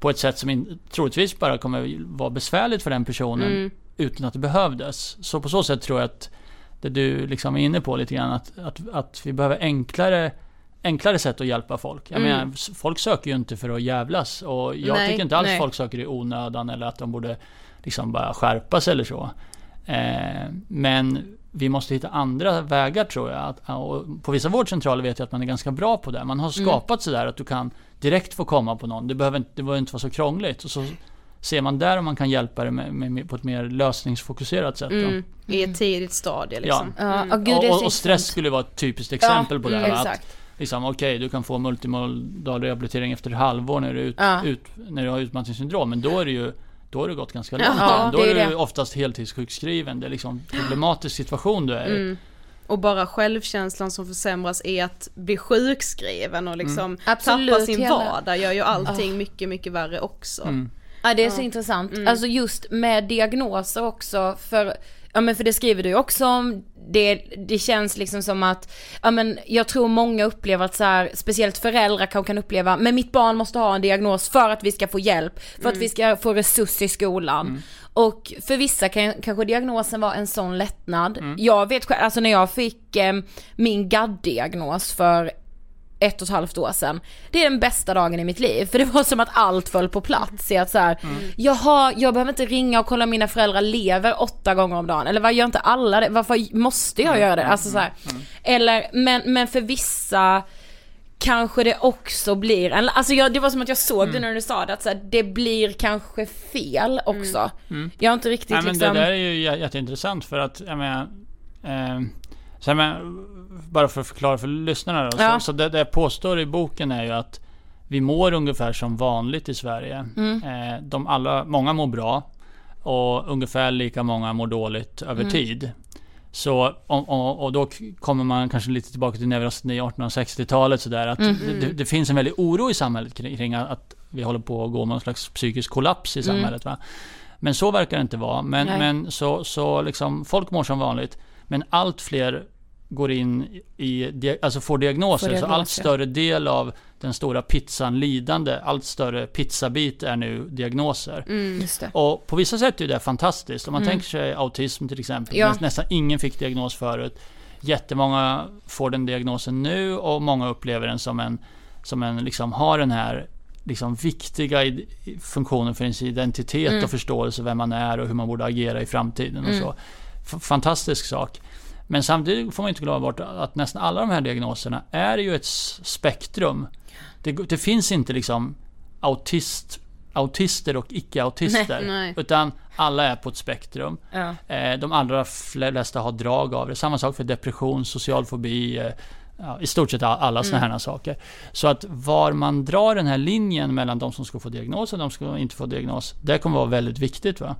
på ett sätt som in, troligtvis bara kommer vara besvärligt för den personen Mm. utan att det behövdes. Så på så sätt tror jag att det du liksom är inne på lite grann, att, att, att vi behöver enklare enklare sätt att hjälpa folk. Jag Mm. menar, folk söker ju inte för att jävlas och jag Nej, tycker inte alls nej. folk söker i onödan eller att de borde liksom bara skärpa sig eller så. Eh, men vi måste hitta andra vägar tror jag. Att, och på vissa vårdcentraler vet jag att man är ganska bra på det. Man har Mm. skapat sådär att du kan direkt få komma på någon. Det behöver, inte- det behöver inte vara så krångligt. Och så ser man där om man kan hjälpa dig med, med, med, på ett mer lösningsfokuserat sätt. Mm. I ett tidigt stadie liksom. Ja. Ja, Mm. det och, och, och stress skulle vara ett typiskt exempel på det. mm. Att, liksom, okej, du kan få multimodal rehabilitering efter ett halvår när du, ut, Ja. ut, när du har utmattningssyndrom. Men då är det ju då har det gått ganska Ja, långt. ja, då är är du oftast heltidssjukskriven. Det är liksom en problematisk situation du är i. Mm. Och bara självkänslan som försämras är att bli sjukskriven och liksom Absolut, tappa sin hela- vardag gör ju allting Ah. mycket, mycket värre också. Mm. Ja det är så intressant. Alltså just med diagnoser också för, ja men för det skriver du ju också om, det, det känns liksom som att, ja men jag tror många upplever att så här, speciellt föräldrar kan, kan uppleva, men mitt barn måste ha en diagnos för att vi ska få hjälp, för att vi ska få resurs i skolan. Och för vissa kan kanske diagnosen vara en sån lättnad. Jag vet själv, alltså när jag fick eh, min GAD-diagnos för ett och ett halvt år sedan. Det är den bästa dagen i mitt liv. För det var som att allt föll på plats. I att så här, jaha, jag behöver inte ringa och kolla om mina föräldrar lever åtta gånger om dagen. Eller vad gör inte alla det? Varför måste jag göra det? Alltså så här. Eller, men, men för vissa kanske det också blir, en, alltså jag, det var som att jag såg det när du sa det, att så här, det blir kanske fel också. Jag har inte riktigt Nej, men liksom... Det där är ju jä- jätteintressant för att, jag menar, eh, så menar, bara för att förklara för lyssnarna då. Ja. Så, så det, det jag påstår i boken är ju att vi mår ungefär som vanligt i Sverige. Mm. Eh, de alla, många mår bra och ungefär lika många mår dåligt över Mm. tid. Så, och, och, och då kommer man kanske lite tillbaka till neurasteni 1860-talet sådär att Mhm. det, det, finns en väldig oro i samhället kring, kring att vi håller på att gå mot någon slags psykisk kollaps i Mm. samhället. Va? Men så verkar det inte vara. Men, Nej. men så, så liksom, folk mår som vanligt. Men allt fler går in i, alltså får diagnoser. Får Så allt större del av den stora pizzan lidande, allt större pizzabit är nu diagnoser. Mm. Och på vissa sätt är det fantastiskt. Om man Mm. tänker sig autism till exempel. Ja. Näst- Nästan ingen fick diagnos förut. Jättemånga får den diagnosen nu och många upplever den som en, som en liksom har den här liksom viktiga funktionen för ens identitet Mm. och förståelse vem man är och hur man borde agera i framtiden och Mm. så. Fantastisk sak. Men samtidigt får man inte glömma bort att nästan alla de här diagnoserna är ju ett spektrum. Det, det finns inte liksom autist, autister och icke-autister. Nej, nej. Utan alla är på ett spektrum. Ja. Eh, De allra flesta har drag av det. Samma sak för depression, social fobi, eh, ja, i stort sett alla sådana här saker. Så att var man drar den här linjen mellan de som ska få diagnos och de som inte få diagnos, det kommer vara väldigt viktigt. Va?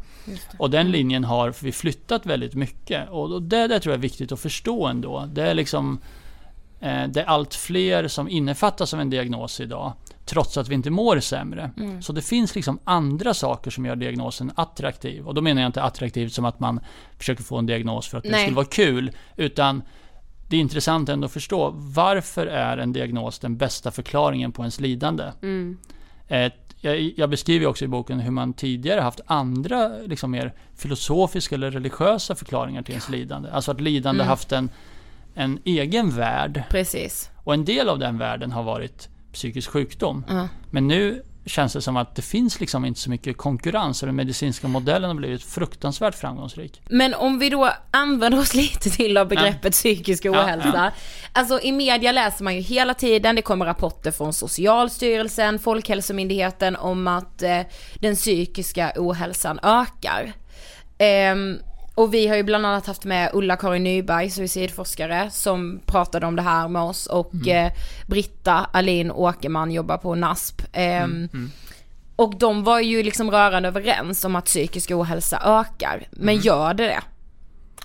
Och den linjen har vi flyttat väldigt mycket. Och det, det tror jag är viktigt att förstå ändå. Det är liksom eh, det är allt fler som innefattas av en diagnos idag. Trots att vi inte mår sämre. Så det finns liksom andra saker som gör diagnosen attraktiv. Och då menar jag inte attraktivt som att man försöker få en diagnos för att det Nej. skulle vara kul. Utan det är intressant ändå att förstå. Varför är en diagnos den bästa förklaringen på ens lidande? Mm. Eh, jag, beskriver också i boken hur man tidigare haft andra, liksom mer filosofiska eller religiösa förklaringar till ens lidande. Alltså att lidande Mm. haft en, en egen värld. Precis. Och en del av den världen har varit psykisk sjukdom. Ja. Men nu känns det som att det finns liksom inte så mycket konkurrens och den medicinska modellen har blivit fruktansvärt framgångsrik. Men om vi då använder oss lite till av begreppet psykisk ohälsa. ja. Alltså i media läser man ju hela tiden, det kommer rapporter från Socialstyrelsen, Folkhälsomyndigheten om att eh, den psykiska ohälsan ökar. Ehm, och vi har ju bland annat haft med Ulla-Karin Nyberg, suicidforskare, som pratade om det här med oss och eh, Britta Alin Åkerman jobbar på NASP. Ehm, Och de var ju liksom rörande överens om att psykisk ohälsa ökar. Men Mm. gör det det?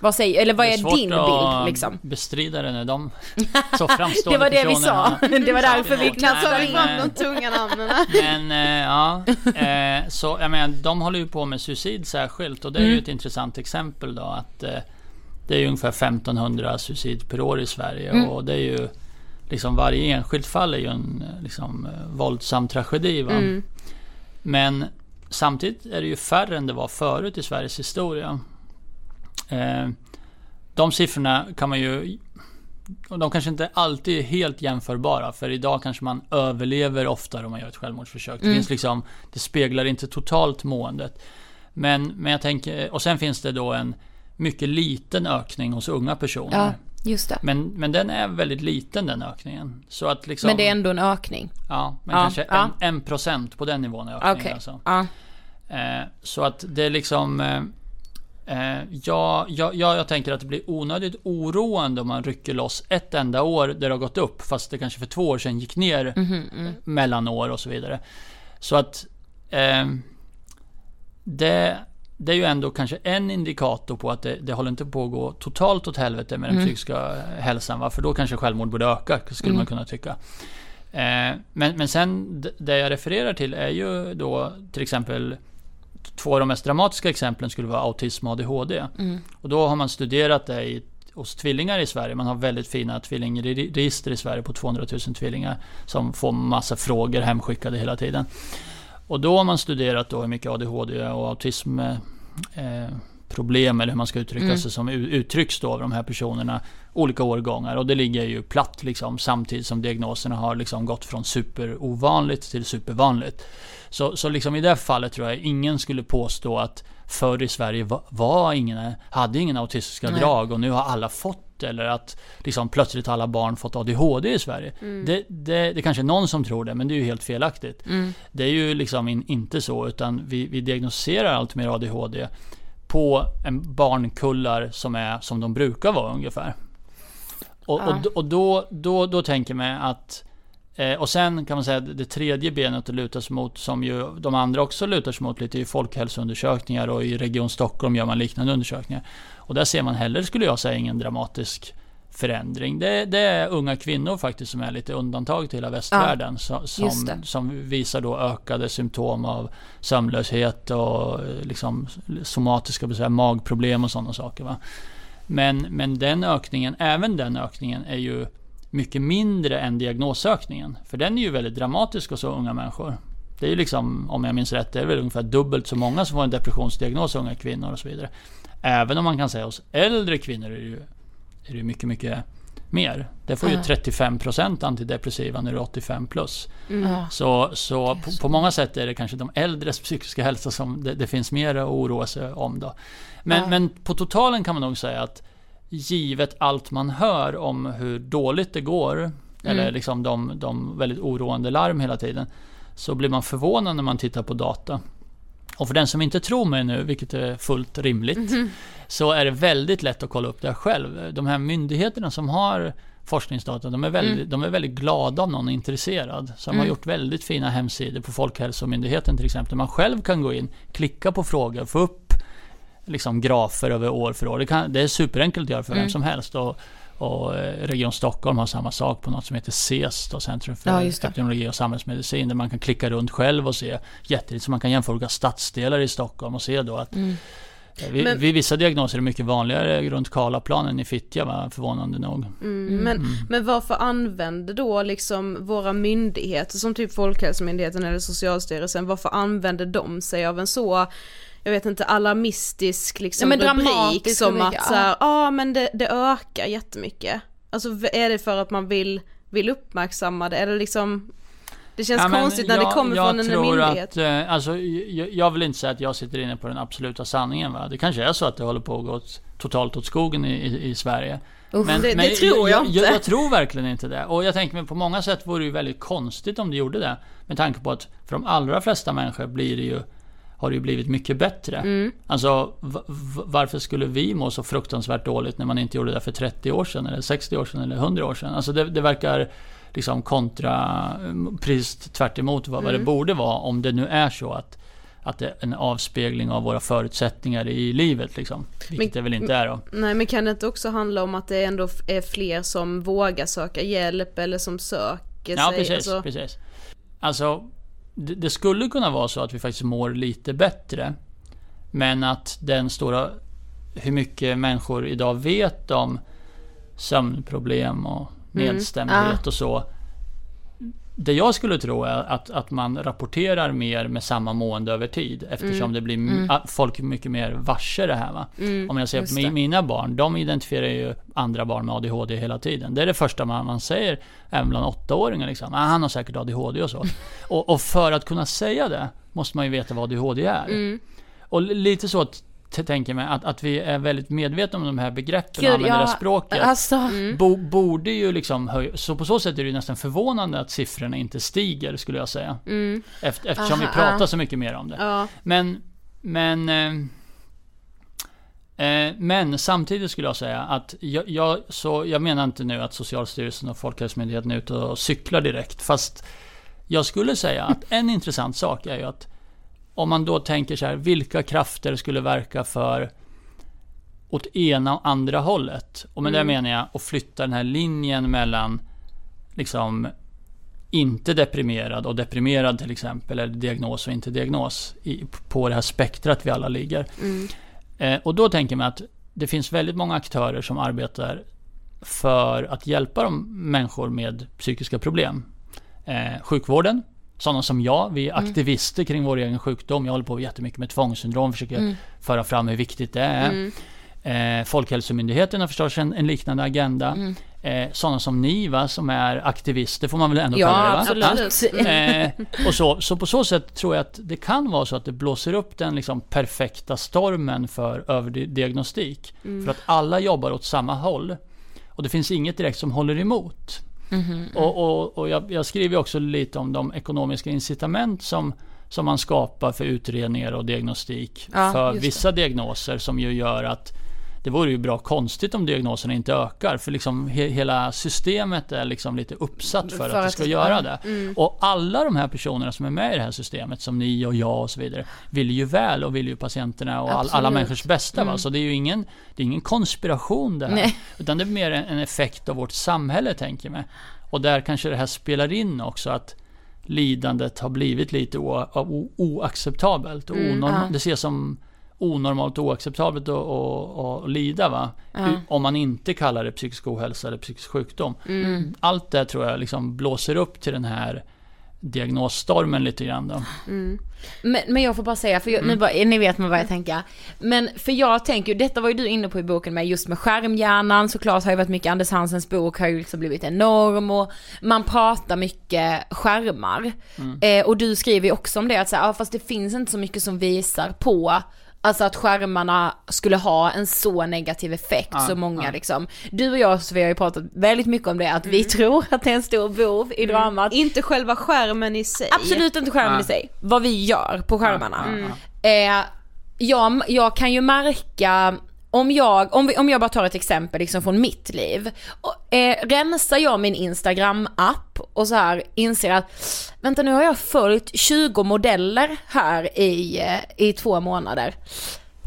Vad säger, eller vad är, svårt din bild liksom? bestrida det när de så framstående Det var det vi sa. Det var därför vi vi fram eh, de tunga namnen. Men eh, ja, eh, så jag menar, de håller ju på med suicid särskilt och det är ju Mm. ett intressant exempel då att det är ju ungefär 1500 suicid per år i Sverige Mm. och det är ju liksom varje enskilt fall är ju en liksom våldsam tragedi va. Mm. Men samtidigt är det ju färre än det var förut i Sveriges historia. Eh, de siffrorna kan man ju de kanske inte alltid är helt jämförbara för idag kanske man överlever oftare om man gör ett självmordsförsök. Det Mm. finns liksom, det speglar inte totalt måendet. Men, men jag tänker, och sen finns det då en mycket liten ökning hos unga personer. Ja, just det. Men, men den är väldigt liten den ökningen. Så att liksom, Men det är ändå en ökning. Ja, men Ja, kanske ja. En, en procent på den nivån är ökningen Okej. alltså. Ja. Eh, så att det är liksom... Eh, ja, ja, ja, jag tänker att det blir onödigt oroande om man rycker loss ett enda år där det har gått upp. Fast det kanske för två år sedan gick ner Mhm, mm. mellan år och så vidare. Så att... Eh, det, det är ju ändå kanske en indikator på att det, det håller inte på att gå totalt åt helvete med den Mm. psykiska hälsan. Va? För då kanske självmord borde öka, skulle Mm. man kunna tycka. Eh, men, men sen det jag refererar till är ju då till exempel Två av de mest dramatiska exemplen skulle vara autism och ADHD. Mm. Och då har man studerat det i, hos tvillingar i Sverige. Man har väldigt fina tvillingregister i Sverige på 200 000 tvillingar. Som får massa frågor hemskickade hela tiden. Och då har man studerat då hur mycket ADHD och autism eh, problem eller hur man ska uttrycka Mm. sig som uttrycks då av de här personerna olika årgångar och det ligger ju platt liksom samtidigt som diagnoserna har liksom gått från superovanligt till supervanligt. Så, så liksom i det fallet tror jag ingen skulle påstå att förr i Sverige var, var ingen, hade ingen autistiska Nej. drag och nu har alla fått eller att liksom plötsligt alla barn fått ADHD i Sverige. Mm. Det, det, det kanske är någon som tror det, men det är ju helt felaktigt. Mm. Det är ju liksom in, inte så, utan vi, vi diagnostiserar allt mer ADHD på en barnkullar som är som de brukar vara ungefär. Och, Ja. och, d- och då, då, då tänker man att eh, och sen kan man säga att det tredje benet att luta sig mot, som ju de andra också lutar sig mot lite, är ju folkhälsoundersökningar och i Region Stockholm gör man liknande undersökningar. Och där ser man heller, skulle jag säga, ingen dramatisk förändring. Det, det är unga kvinnor faktiskt som är lite undantag till hela västvärlden. just som, som visar då ökade symptom av sömnlöshet och liksom somatiska besvär, magproblem och sådana saker. Va? Men, men den ökningen, även den ökningen är ju mycket mindre än diagnosökningen. För den är ju väldigt dramatisk hos unga människor. Det är ju liksom, om jag minns rätt, det är väl ungefär dubbelt så många som får en depressionsdiagnos, unga kvinnor och så vidare. Även om man kan säga hos äldre kvinnor är det ju, är det mycket, mycket mer. Det får ju Ja. 35% antidepressiva när du är 85 plus. Mm. Så, så på, på många sätt är det kanske de äldres psykiska hälsa som det, det finns mer att oroa sig om då. Men, Ja. men på totalen kan man nog säga att givet allt man hör om hur dåligt det går, eller liksom de, de väldigt oroande larm hela tiden, så blir man förvånad när man tittar på data. Och för den som inte tror mig nu, vilket är fullt rimligt, så är det väldigt lätt att kolla upp det här själv. De här myndigheterna som har forskningsdata, de är väldigt, de är väldigt glada om någon är intresserad. Så de har Mm. gjort väldigt fina hemsidor på Folkhälsomyndigheten till exempel. Man själv kan gå in, klicka på frågor, få upp liksom grafer över år för år. Det, kan, det är superenkelt att göra för vem Mm. som helst. Och, och eh, Region Stockholm har samma sak på något som heter CES, då, Centrum för Ja, epidemiologi och samhällsmedicin, där man kan klicka runt själv och se jättelite, så man kan jämföra olika stadsdelar i Stockholm och se då att Mm. eh, vid, Men- vid vissa diagnoser är det mycket vanligare runt Karlaplan än i Fittja, va? förvånande nog. Mm, men, men varför använder då liksom våra myndigheter som typ Folkhälsomyndigheten eller Socialstyrelsen, varför använder de sig av en så jag vet inte, alarmistisk liksom Ja, men rubrik som att ja. så här, ja men det, det ökar jättemycket. Alltså är det för att man vill, vill uppmärksamma det eller liksom Det känns Ja, men konstigt när jag- det kommer jag från en tror myndighet. Att, eh, alltså, jag, jag vill inte säga att jag sitter inne på den absoluta sanningen. Va? Det kanske är så att det håller på att gå totalt åt skogen i, i, i Sverige. Usch, det- det tror jag jag, inte. jag, jag tror verkligen inte det. Och jag tänker mig på många sätt vore det ju väldigt konstigt om det gjorde det. Med tanke på att för de allra flesta människor blir det ju har det ju blivit mycket bättre. Mm. Alltså varför skulle vi må så fruktansvärt dåligt när man inte gjorde det för 30 år sedan eller 60 år sedan eller 100 år sedan? Alltså det, det verkar liksom kontra, precis tvärt emot vad, vad det Mm. borde vara om det nu är så att att det är en avspegling av våra förutsättningar i livet liksom. Vilket det väl inte är då. Nej men kan det inte också handla om att det ändå är fler som vågar söka hjälp eller som söker Ja sig? precis, alltså, precis. Alltså det, det skulle kunna vara så att vi faktiskt mår lite bättre. Men att den stora, hur mycket människor idag vet om sömnproblem och Mm. nedstämdhet Ah. och så. Det jag skulle tro är att, att man rapporterar mer med samma mående över tid eftersom Mm. det blir Mm. att folk mycket mer varse det här va. Mm, Om jag ser just på det. mi- mina barn, de identifierar ju andra barn med ADHD hela tiden. Det är det första man, man säger även bland åttaåringar liksom. Ah, han har säkert ADHD och så. och, och för att kunna säga det måste man ju veta vad ADHD är. Mm. Och li- lite så tänker mig att, att vi är väldigt medvetna om de här begreppen Gud, och använder ja, det språket. alltså. Mm. Bo, borde ju liksom höja, så på så sätt är det ju nästan förvånande att siffrorna inte stiger skulle jag säga. Mm. Efter, eftersom Aha, vi pratar ja. så mycket mer om det. Ja. Men, men eh, eh, men samtidigt skulle jag säga att jag, jag, så, jag menar inte nu att Socialstyrelsen och Folkhälsomyndigheten är ute och cyklar direkt. Fast jag skulle säga att en intressant sak är ju att om man då tänker så här, vilka krafter skulle verka för åt ena och andra hållet? Och med Mm. det menar jag att flytta den här linjen mellan liksom inte deprimerad och deprimerad till exempel, eller diagnos och inte diagnos, i, på det här spektrat vi alla ligger. Mm. Eh, och då tänker man att det finns väldigt många aktörer som arbetar för att hjälpa de människor med psykiska problem. Eh, sjukvården, sådana som jag, vi är Mm. aktivister kring vår egen sjukdom. Jag håller på jättemycket med tvångssyndrom, försöker Mm. föra fram hur viktigt det är. Mm. Eh, Folkhälsomyndigheten har förstås en, en liknande agenda. Mm. Eh, sådana som ni va, som är aktivister får man väl ändå Ja, kalla det va? absolut. Eh, och så, så på så sätt tror jag att det kan vara så att det blåser upp den liksom perfekta stormen för överdiagnostik. Mm. För att alla jobbar åt samma håll. Och det finns inget direkt som håller emot. Mhm. Och, och, och jag, jag skriver också lite om de ekonomiska incitament som, som man skapar för utredningar och diagnostik. Ja, för vissa diagnoser som ju gör att det vore ju bra konstigt om diagnoserna inte ökar. För liksom he, hela systemet är liksom lite uppsatt för, För att det ska göra det. mm. Och alla de här personerna som är med i det här systemet, som ni och jag och så vidare, vill ju väl och vill ju patienterna och all, alla människors bästa. Va? Mm. Så det är ju ingen, det är ingen konspiration det här. Nej. Utan det är mer en, en effekt av vårt samhälle, tänker jag mig. Och där kanske det här spelar in också, att lidandet har blivit lite oacceptabelt. Och Mm, onorm- ja. Det ses som onormalt och oacceptabelt att och, och lida va? Ja. Om man inte kallar det psykisk ohälsa eller psykisk sjukdom. Mm. Allt det tror jag liksom blåser upp till den här diagnosstormen lite grann då. Mm. Men, men jag får bara säga, för jag, Mm. nu bara, ni vet man vad jag tänker. Men för jag tänker ju, detta var ju du inne på i boken med just med skärmhjärnan, såklart har ju varit mycket, Anders Hansens bok har ju liksom blivit enorm och man pratar mycket skärmar. Mm. Eh, och du skriver ju också om det, att så här, ja, fast det finns inte så mycket som visar på Alltså att skärmarna skulle ha en så negativ effekt, Ja, så många ja. liksom. Du och jag Sofia har ju pratat väldigt mycket om det, att vi tror att det är en stor bov i dramat. Inte själva skärmen i sig. Absolut inte skärmen Ja. i sig. Vad vi gör på skärmarna. Ja. Eh, jag, jag kan ju märka, om jag, om, vi, om jag bara tar ett exempel liksom från mitt liv. Och, eh, rensar jag min Instagram-app och så här inser att, vänta nu har jag följt 20 modeller här i, eh, i två månader.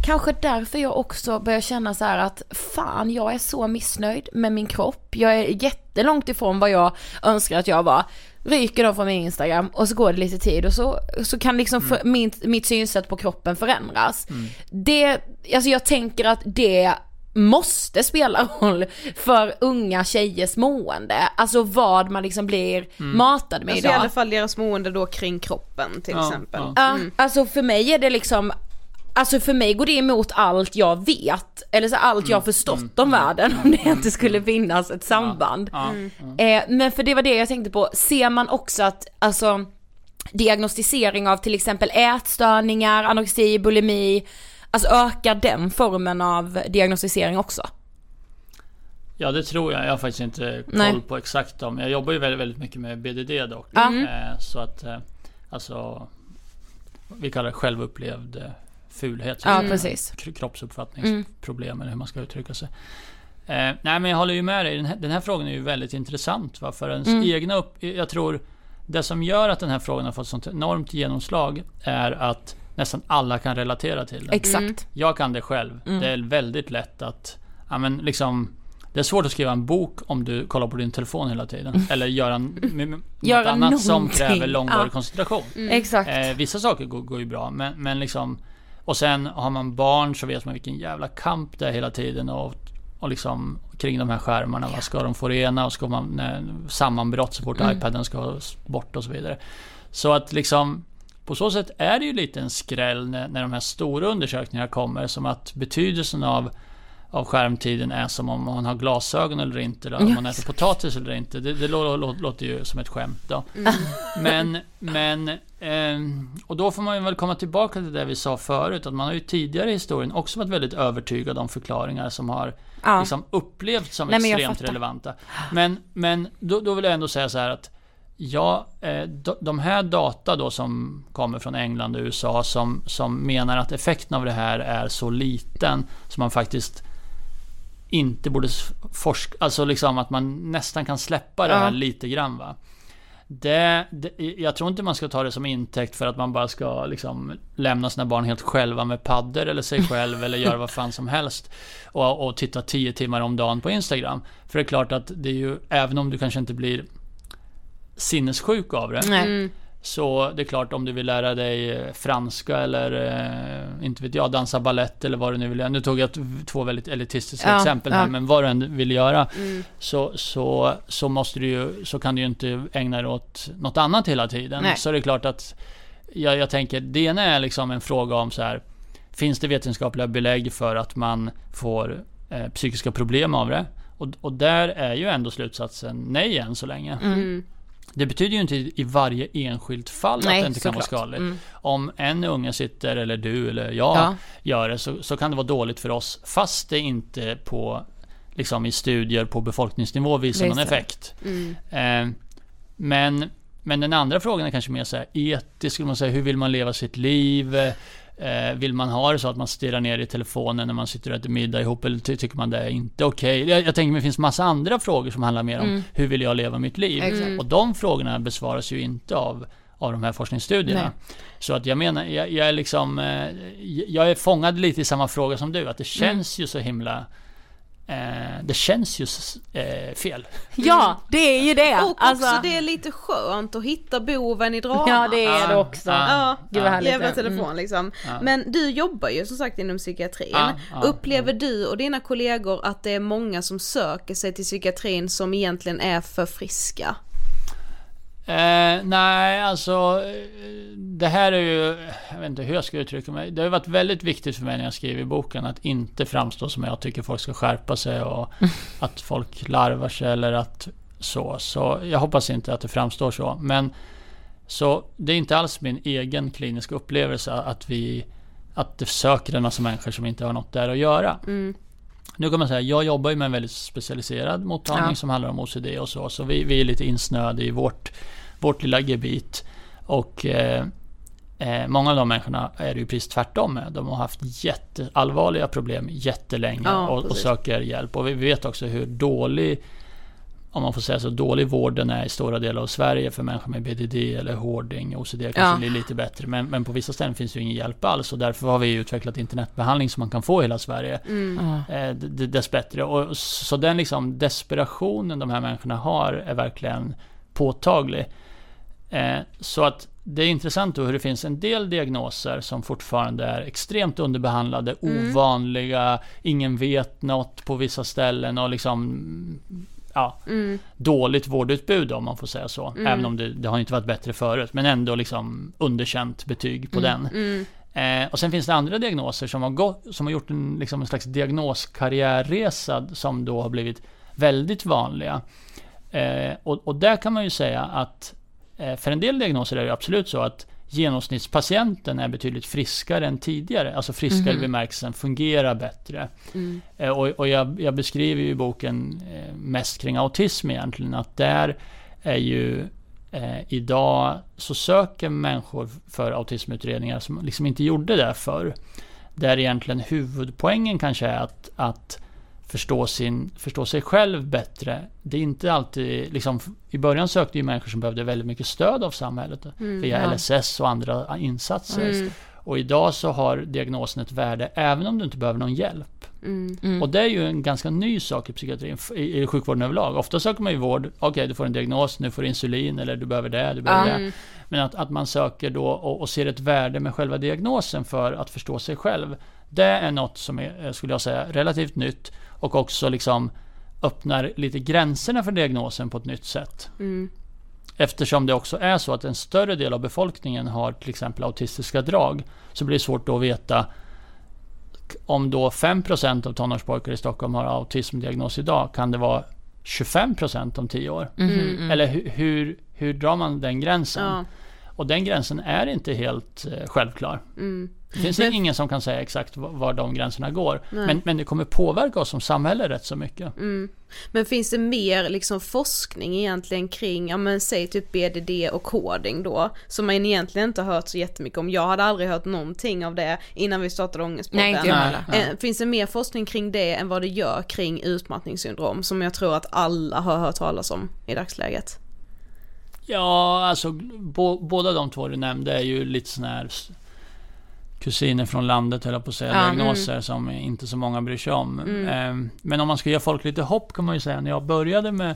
Kanske därför jag också börjar känna så här att fan jag är så missnöjd med min kropp. Jag är jättelångt ifrån vad jag önskar att jag var. Ryker de från min Instagram och så går det lite tid och så, så kan liksom för, min, mitt synsätt på kroppen förändras. Det, alltså jag tänker att det måste spela roll för unga tjejers mående. Alltså vad man liksom blir matad med Alltså i idag. alla fall deras mående då kring kroppen till Ja, exempel. ja. Ja, alltså för mig är det liksom Alltså för mig går det emot allt jag vet, eller så allt jag har förstått om världen om det inte skulle finnas ett samband. Ja, Eh, men för det var det jag tänkte på, ser man också att, alltså diagnostisering av till exempel ätstörningar, anorexi, bulimi, alltså ökar den formen av diagnostisering också? Ja det tror jag. Jag har faktiskt inte koll Nej. på exakt dem. Jag jobbar ju väldigt, väldigt mycket med BDD dock. Ja. Eh, så att eh, alltså vi kallar det självupplevd eh, fulhet. Ja, Mm. precis. Kroppsuppfattningsproblem eller hur man ska uttrycka sig. Eh, nej men jag håller ju med dig. Den här, den här frågan är ju väldigt intressant. Va? För ens Mm. egna upp... Jag tror det som gör att den här frågan har fått sånt enormt genomslag är att nästan alla kan relatera till den. Exakt. Mm. Jag kan det själv. Mm. Det är väldigt lätt att... Ja, men liksom, det är svårt att skriva en bok om du kollar på din telefon hela tiden. Eller göra, m- Göra något annat som någonting. kräver långvarig Ja. koncentration. Mm. Exakt. Eh, vissa saker går, går ju bra, men, men liksom... Och sen har man barn så vet man vilken jävla kamp det är hela tiden och, och liksom kring de här skärmarna. Vad ska de få rena och ska man nej, sammanbrott så fort Mm. iPaden ska bort och så vidare. Så att liksom på så sätt är det ju lite en skräll när, när de här stora undersökningarna kommer som att betydelsen av av skärmtiden är som om man har glasögon eller inte, eller om man äter potatis eller inte. Det, det lå, lå, låter ju som ett skämt då. Mm. Men, men, ehm, och då får man väl komma tillbaka till det vi sa förut, att man har ju tidigare i historien också varit väldigt övertygad om förklaringar som har Ja. liksom upplevts som Nej, extremt relevanta. Men, men då, då vill jag ändå säga så här att Ja, eh, de- här data då som kommer från England och USA som, som menar att effekten av det här är så liten som man faktiskt inte borde forska, alltså liksom att man nästan kan släppa det Ja. här lite grann va. Det, det, jag tror inte man ska ta det som intäkt för att man bara ska liksom lämna sina barn helt själva med paddor eller sig själv eller göra vad fan som helst. Och, och titta 10 timmar om dagen på Instagram. För det är klart att det är ju, även om du kanske inte blir sinnessjuk av det. Nej. Mm. Så det är klart om du vill lära dig eh, franska eller eh, inte vet jag, dansa ballett eller vad du nu vill göra. Nu tog jag två väldigt elitistiska Ja, exempel här, ja. men vad du än vill göra. Mm. Så, så, så måste du ju, så kan du ju inte ägna dig åt något annat hela tiden. Nej. Så det är klart att jag, jag tänker, det ena är liksom en fråga om så här. Finns det vetenskapliga belägg för att man får eh, psykiska problem av det? Och, och där är ju ändå slutsatsen nej än så länge. Mm. Det betyder ju inte i varje enskilt fall Nej, att det inte kan vara skadligt. Mm. Om en unge sitter, eller du eller jag Ja. gör det, så, så kan det vara dåligt för oss, fast det inte på, liksom i studier på befolkningsnivå visar någon Visar. effekt. Mm. Eh, men, men den andra frågan är kanske mer så här etisk, skulle man säga, hur vill man leva sitt liv? Eh, vill man ha det så att man stirrar ner i telefonen när man sitter och äter middag ihop eller ty- tycker man det är inte okej? Jag, jag tänker mig det finns massa andra frågor som handlar mer om Mm. hur vill jag leva mitt liv? Exakt. Och de frågorna besvaras ju inte av av de här forskningsstudierna. Nej. Så att jag menar, jag, jag är liksom, eh, jag är fångad lite i samma fråga som du, att det känns ju så himla det känns ju eh, fel. Ja, det är ju det. Och Alltså- också det är lite skönt att hitta boven i dramat. Ja, det är det Ah, också. ah, Ja, Gud vad härligt. jävla det. telefon Mm. liksom. Men du jobbar ju som sagt inom psykiatrin. Upplever du och dina kollegor att det är många som söker sig till psykiatrin som egentligen är för friska? Eh, nej, alltså det här är ju, jag vet inte hur jag ska uttrycka mig. Det har varit väldigt viktigt för mig när jag skriver boken att inte framstå som jag tycker folk ska skärpa sig och att folk larvar sig eller att så. Så jag hoppas inte att det framstår så. Men så det är inte alls min egen kliniska upplevelse att vi att det söker en massa människor som inte har något där att göra. Nu kan man säga, jag jobbar ju med en väldigt specialiserad mottagning Ja. som handlar om OCD och så. Så vi, vi är lite insnöade i vårt, vårt lilla gebit. Och eh, eh, många av de människorna är det ju precis tvärtom med. De har haft jätteallvarliga problem jättelänge Ja, och, och söker hjälp. Och vi vet också hur dålig om man får säga så, dålig vården är i stora delar av Sverige för människor med BDD eller hoarding. OCD kanske Ja. blir lite bättre. Men, men på vissa ställen finns det ju ingen hjälp alls. Och därför har vi utvecklat internetbehandling som man kan få i hela Sverige. Ja. Eh, dessbättre. Och så den liksom desperationen de här människorna har är verkligen påtaglig. Eh, så att det är intressant då hur det finns en del diagnoser som fortfarande är extremt underbehandlade, ovanliga, ingen vet något på vissa ställen och liksom ja, dåligt vårdutbud om man får säga så. Även om det, det har inte varit bättre förut. Men ändå liksom underkänt betyg på den. Eh, och sen finns det andra diagnoser som har, gått, som har gjort en, liksom en slags diagnoskarriärresa som då har blivit väldigt vanliga. Eh, och, och där kan man ju säga att eh, för en del diagnoser är det absolut så att genomsnittspatienten är betydligt friskare än tidigare. Alltså friskare i bemärkelsen fungerar bättre. Eh, och och jag, jag beskriver ju i boken eh, mest kring autism egentligen. Att där är ju Eh, idag så söker människor för autismutredningar som liksom inte gjorde det förr. Där egentligen huvudpoängen kanske är att, att förstå, sin, förstå sig själv bättre. Det är inte alltid, liksom, i början sökte ju människor som behövde väldigt mycket stöd av samhället Mm, via ja. LSS och andra insatser. Mm. Och idag så har diagnosen ett värde även om du inte behöver någon hjälp. Mm. Och det är ju en ganska ny sak i psykiatrin, i, i sjukvården överlag. Ofta söker man ju vård, okej du får en diagnos, nu får du insulin eller du behöver det, du behöver det. Men att, att man söker då och, och ser ett värde med själva diagnosen för att förstå sig själv. Det är något som är, eh, skulle jag säga, relativt nytt och också liksom öppnar lite gränserna för diagnosen på ett nytt sätt. Mm. Eftersom det också är så att en större del av befolkningen har till exempel autistiska drag så blir det svårt då att veta om då 5% av tonårspojkar i Stockholm har autismdiagnos idag, kan det vara 25% om 10 år? Mhm. Eller hur, hur, hur drar man den gränsen? Ja. Och den gränsen är inte helt eh, självklar. Mm. Det finns Men- ingen som kan säga exakt var, de gränserna går. Nej. Men, men det kommer påverka oss som samhälle rätt så mycket. Mm. Men finns det mer liksom forskning egentligen kring, ja men säg typ BDD och koding då, som man egentligen inte har hört så jättemycket om. Jag hade aldrig hört någonting av det innan vi startade Ångestpodden. Nej, inte jag Nej, nej. Eh, Finns det mer forskning kring det än vad det gör kring utmattningssyndrom som jag tror att alla har hört talas om i dagsläget? Ja, alltså bo, båda de två du nämnde är ju lite sådana här kusiner från landet, höll jag på att säga, Ja, diagnoser som inte så många bryr sig om. Mm. Ehm, Men om man ska ge folk lite hopp kan man ju säga, när jag började med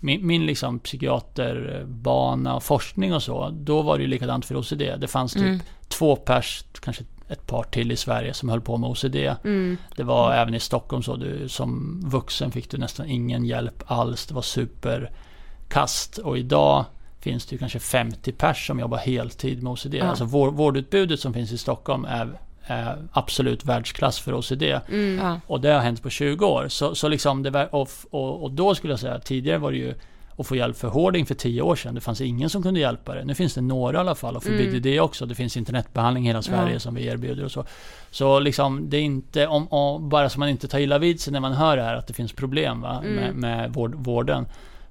min, min liksom psykiaterbana och forskning och så, då var det ju likadant för OCD. Det fanns typ Mm. två pers, kanske ett par till i Sverige som höll på med OCD. Mm. Det var även i Stockholm så, du som vuxen fick du nästan ingen hjälp alls. Det var superkast. Och idag finns det ju kanske 50 pers som jobbar heltid med OCD. Ja. Alltså vår, vårdutbudet som finns i Stockholm är, är absolut världsklass för OCD. Mm. Ja. Och det har hänt på 20 år. Så, så liksom det var, och, och, och då skulle jag säga, tidigare var det ju att få hjälp för hoarding för 10 år sedan. Det fanns ingen som kunde hjälpa det. Nu finns det några i alla fall och för Mm. BDD också. Det finns internetbehandling i hela Sverige Ja. som vi erbjuder och så. Så liksom det är inte, om, om, bara så man inte tar illa vid sig när man hör det här att det finns problem va, Mm. med, med vård, vården.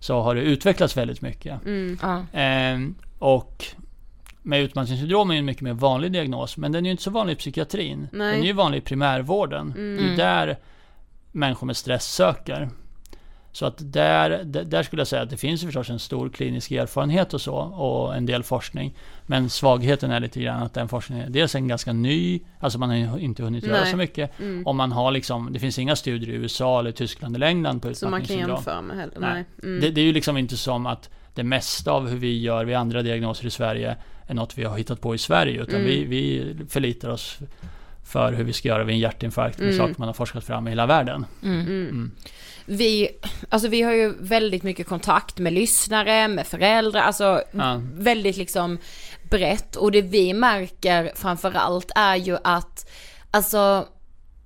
Så har det utvecklats väldigt mycket. Mm. Ja. Ehm, och med utmattningssyndrom är en mycket mer vanlig diagnos, men den är ju inte så vanlig i psykiatrin. Nej. Den är ju vanlig i primärvården. Mm. Det är där människor med stress söker. Så att där, där, skulle jag säga att det finns förstås en stor klinisk erfarenhet och så, och en del forskning. Men svagheten är lite grann att den forskningen, dels är en ganska ny, alltså man har inte hunnit göra Nej. så mycket. Mm. Och man har liksom, det finns inga studier i USA eller Tyskland eller England på Så man kan utmattningssyndrom. jämföra med heller. Nej. Nej. Mm. Det, det är ju liksom inte som att det mesta av hur vi gör vid andra diagnoser i Sverige är något vi har hittat på i Sverige. Utan Mm. vi, vi förlitar oss för hur vi ska göra vid en hjärtinfarkt med Mm. saker man har forskat fram i hela världen. Mm. Mm. Vi, alltså vi har ju väldigt mycket kontakt med lyssnare, med föräldrar, alltså Ja. väldigt liksom brett. Och det vi märker framförallt är ju att, alltså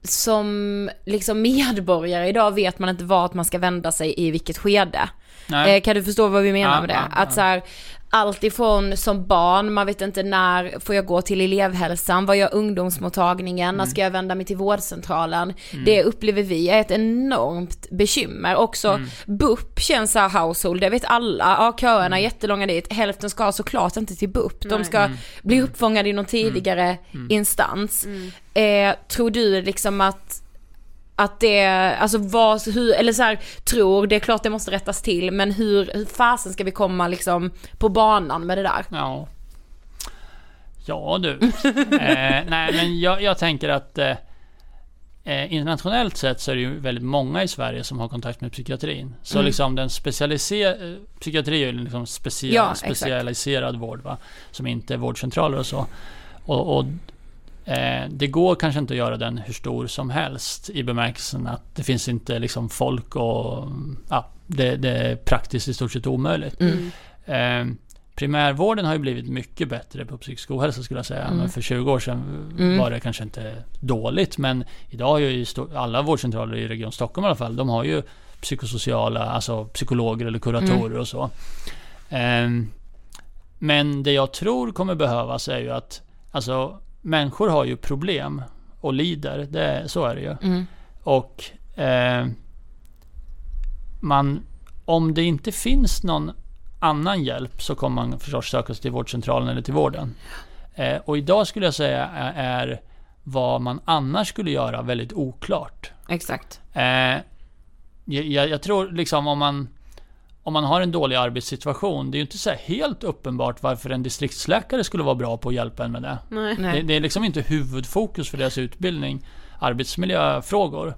som liksom medborgare idag vet man inte vart man ska vända sig i vilket skede. Nej. Eh, kan du förstå vad vi menar Ja, med det? ja, att ja. så här, allt ifrån som barn, man vet inte när får jag gå till elevhälsan, vad gör ungdomsmottagningen, när ska jag vända mig till vårdcentralen? Det upplever vi är ett enormt bekymmer. Också BUP känns så här household, det vet alla, ja köerna är jättelånga dit, hälften ska såklart inte till BUP, de ska bli uppfångade i någon tidigare instans. Eh, tror du liksom att att det, alltså vad, hur, eller så här, tror, det är klart det måste rättas till, men hur, hur fasen ska vi komma liksom på banan med det där? Ja. Ja du. eh, nej men jag, jag tänker att eh, eh, internationellt sett så är det ju väldigt många i Sverige som har kontakt med psykiatrin. Så Mm. liksom den specialiserade, psykiatri är ju liksom specia, Ja, specialiserad vård va. Som inte är vårdcentraler och så. Och, och eh, det går kanske inte att göra den hur stor som helst i bemärkelsen att det finns inte liksom folk och ja, det, det är praktiskt i stort sett omöjligt. Mm. Eh, primärvården har ju blivit mycket bättre på psykisk ohälsa skulle jag säga. Mm. Men för 20 år sedan Mm. var det kanske inte dåligt. Men idag har ju alla vårdcentraler i Region Stockholm i alla fall, de har ju psykosociala, alltså psykologer eller kuratorer Mm. och så. Ehm, men det jag tror kommer behövas är ju att, alltså människor har ju problem och lider, det, så är det ju. Mm. Och eh, man, om det inte finns någon annan hjälp så kommer man förstås söka sig till vårdcentralen eller till vården. Eh, och idag skulle jag säga är, är vad man annars skulle göra väldigt oklart. Exakt. Eh, jag, jag, tror liksom om man om man har en dålig arbetssituation, det är ju inte så helt uppenbart varför en distriktsläkare skulle vara bra på att hjälpa en med det. Nej. Det, det är liksom inte huvudfokus för deras utbildning, arbetsmiljöfrågor.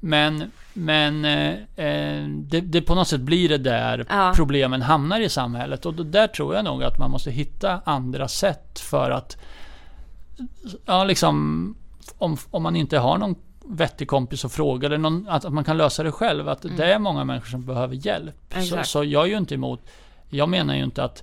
Men, men eh, eh, det, det, på något sätt blir det där Ja. problemen hamnar i samhället. Och där tror jag nog att man måste hitta andra sätt för att, ja liksom, om, om man inte har någon vettig kompis att fråga eller någon, att, att man kan lösa det själv. Att det är många människor som behöver hjälp. Så, så jag är ju inte emot, jag menar ju inte att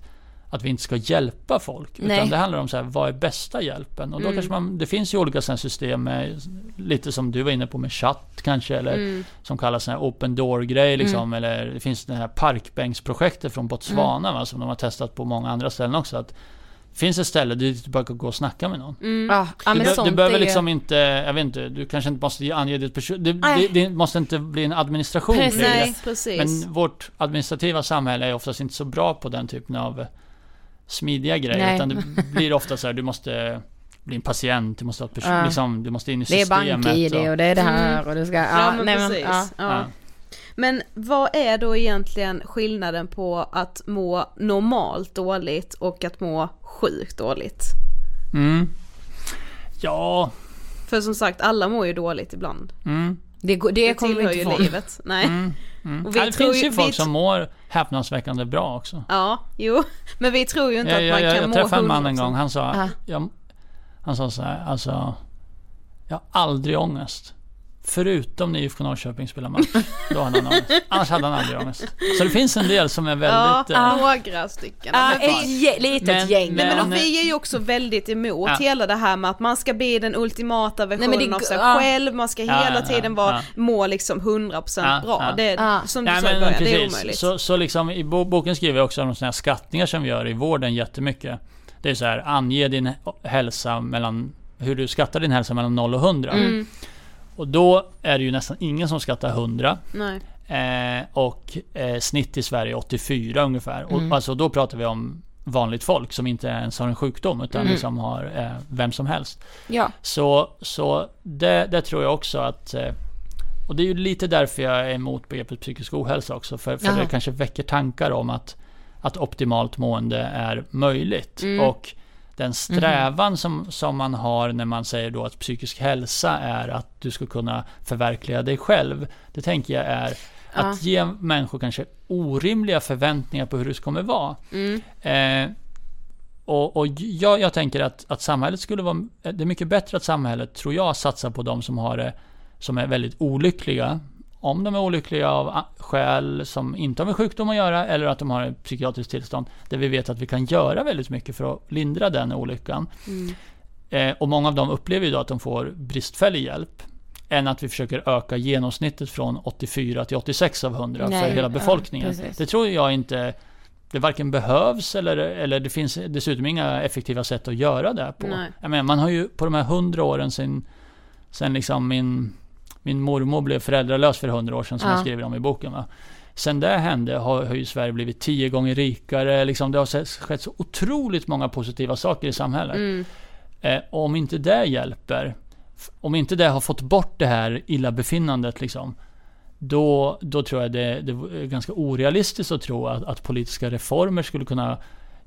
att vi inte ska hjälpa folk. Nej. Utan det handlar om så här, vad är bästa hjälpen? Och då Mm. kanske man, det finns ju olika system med, lite som du var inne på med chatt kanske, eller Mm. som kallas sån här open door-grej liksom, eller det finns det här parkbänksprojektet från Botswana Mm. va, som de har testat på många andra ställen också. Att finns ett ställe dit du bara kan gå och snacka med någon. Ja, ja Du, men be- du behöver ju- liksom inte, jag vet inte, du kanske inte måste ange ditt person... Det, det, Nej. det måste inte bli en administration Precis. det. Nej, precis. Men vårt administrativa samhälle är oftast inte så bra på den typen av eh, smidiga grejer. Nej. Utan det blir ofta så här, du måste bli en patient, du måste, ha ett person, Ja. liksom, du måste in i Det är systemet. bank-id och det är det här Mm. och du ska... Ja, Ja, men nej, men, precis. ja. Ja. Men vad är då egentligen skillnaden på att må normalt dåligt och att må sjukt dåligt? Mm. Ja, För som sagt, alla mår ju dåligt ibland. mm, Det, det Det kommer vi tillhör inte få. livet. Nej. mm, mm. Och vi Ja, det tror finns ju folk vi- som mår häpnadsväckande bra också. Ja, jo. Men vi tror ju inte Jag, att jag, man jag, kan jag må träffade en man en 100%. gång, han sa, Ja. jag, han sa så här, alltså, jag har aldrig ångest. Förutom när IFK Norrköping spelar match. Då hade han ångest. Annars hade han aldrig ångest. Så det finns en del som är Ja, väldigt... eh, några stycken. Ja, Men ett vi- gä- litet Men- gäng. Nej men Men- och vi är ju också väldigt emot Ja. hela det här med att man ska bli den ultimata versionen men det- av sig ja. själv, man ska Ja, hela ja, tiden ja, vara, ja. må liksom 100% Ja, bra. ja. Det, Ja. Som du Nej, sa i men början, det är omöjligt. Så, så liksom i bo- boken skriver jag också om sådana här skattningar som vi gör i vården jättemycket. Det är så här, ange din hälsa mellan, hur du skattar din hälsa mellan 0 och 100. Mm. Och då är det ju nästan ingen som skattar 100. Nej. Eh, och eh, snitt i Sverige 84 ungefär. Mm. Och, alltså då pratar vi om vanligt folk som inte ens har en sjukdom utan Mm. liksom har eh, vem som helst. Ja. Så, så det, det tror jag också att eh, och det är ju lite därför jag är emot begreppet psykisk ohälsa också. För, för Jaha. det kanske väcker tankar om att, att optimalt mående är möjligt. Mm. Och den strävan som, som man har när man säger då att psykisk hälsa är att du ska kunna förverkliga dig själv. Det tänker jag är att ge människor kanske orimliga förväntningar på hur det kommer vara. Mm. Eh, och, och jag, jag tänker att, att samhället skulle vara... Det är mycket bättre att samhället, tror jag, satsar på de som har det som är väldigt olyckliga. Om de är olyckliga av skäl som inte har med sjukdom att göra eller att de har ett psykiatriskt tillstånd där vi vet att vi kan göra väldigt mycket för att lindra den olyckan. Eh, och många av dem upplever ju att de får bristfällig hjälp. Än att vi försöker öka genomsnittet från 84 till 86 av 100 Nej, för hela ja, befolkningen. precis. det tror jag inte det varken behövs eller, eller det finns dessutom inga effektiva sätt att göra det på. Nej. Jag menar, man har ju på de här 100 åren sen, sen liksom min, min mormor blev föräldralös för 100 år sedan som Ja. jag skriver om i boken. Va? Sen det hände har, har ju Sverige blivit tio gånger rikare. Liksom, det har skett så otroligt många positiva saker i samhället. Mm. Eh, och om inte det hjälper, om inte det har fått bort det här illabefinnandet liksom, då, då tror jag det, det är ganska orealistiskt att tro att, att politiska reformer skulle kunna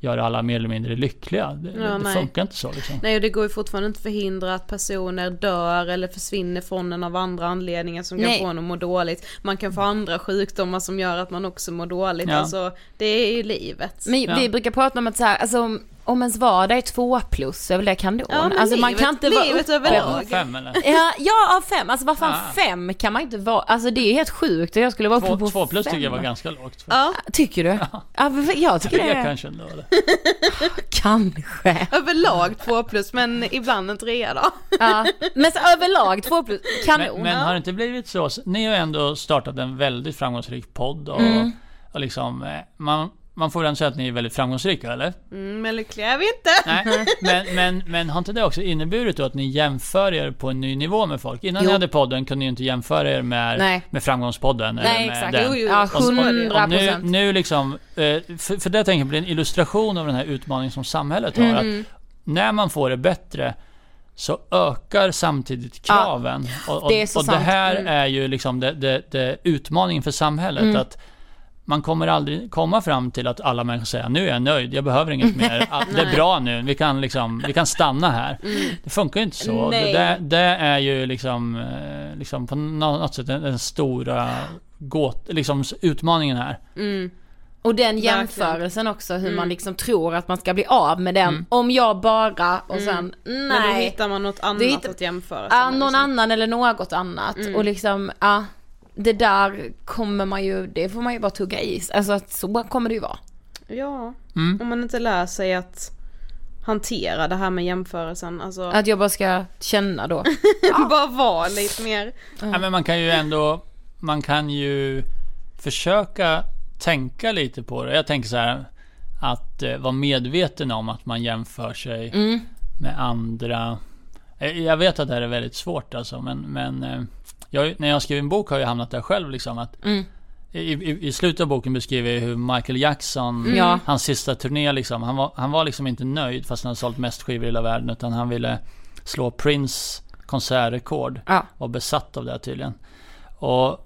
göra alla mer eller mindre lyckliga. Det, Ja, det nej. funkar inte så liksom. Nej och det går ju fortfarande inte att förhindra att personer dör eller försvinner från en av andra anledningar som kan Nej. få en att må dåligt. Man kan få andra sjukdomar som gör att man också mår dåligt. Ja. Alltså det är ju livet. Men Ja. vi brukar prata om att så här, alltså, om- ens vardag är två plus, är väl det kanon? Ja, alltså man livet- kan inte vara livet uppe- överlag. Ja, fem eller? Ja, ja, av fem. Alltså vad fan, Ah. fem kan man inte vara. Alltså det är helt sjukt och jag skulle vara uppe Två, på två plus fem. tycker jag var ganska lågt. Ja, Tycker du? Ja, men jag tycker Tre det. kanske ändå. Eller? Kanske. överlag två plus men ibland en trea då. Ja. Men så överlag två plus, kanon. Men, men har det inte blivit så? Ni har ändå startat en väldigt framgångsrik podd och, Mm. och liksom, eh, man, man får ändå säga att ni är väldigt framgångsrika, eller? Mm, men lyckliga är vi inte. Nej, men, men, men har inte det också inneburit då att ni jämför er på en ny nivå med folk? Innan Jo. ni hade podden kunde ni ju inte jämföra er med, Nej. med Framgångspodden. Nej, eller med exakt. Den. Jo, jo, Ja, Och- och- 100%. Och nu, nu liksom, eh, för, för det tänker jag blir en illustration av den här utmaningen som samhället har. Mm. Att när man får det bättre så ökar samtidigt Ja, kraven. och, och, det är så och det här Mm. är ju liksom det, det, det utmaningen för samhället. Mm. att man kommer aldrig komma fram till att alla människor säger nu är jag nöjd, jag behöver inget mer. Det är Nej. bra nu, vi kan, liksom, vi kan stanna här. Det funkar ju inte så. Det, Nej. det är ju liksom, eh, liksom på nå- något sätt den, stora gåt, liksom utmaningen här. Mm. Och den jämförelsen också, hur Mm. man liksom tror att man ska bli av med den. Mm. Om jag bara, och sen, Mm. Men då nej. hittar man något annat hittar- att jämföra Ja, med, någon liksom. annan eller något annat. Mm. Och liksom, ja. Det där kommer man ju, det får man ju bara tugga i. Alltså att så kommer det ju vara. Ja, Mm. om man inte lär sig att hantera det här med jämförelsen. Alltså, Att jag bara ska känna då. bara vara lite mer. Ja, men man kan ju ändå, man kan ju försöka tänka lite på det. Jag tänker så här att eh, vara medveten om att man jämför sig Mm. med andra. Eh, Jag vet att det här är väldigt svårt alltså, men, men eh, jag, när jag skriver en bok har jag hamnat där själv liksom. Att Mm. i, i, I slutet av boken beskriver jag hur Michael Jackson, Mm. Hans sista turné liksom, han var, han var liksom inte nöjd fast han hade sålt mest skivor i hela världen, utan han ville slå Prince konsertrekord. Ja. Var besatt av det tydligen. Och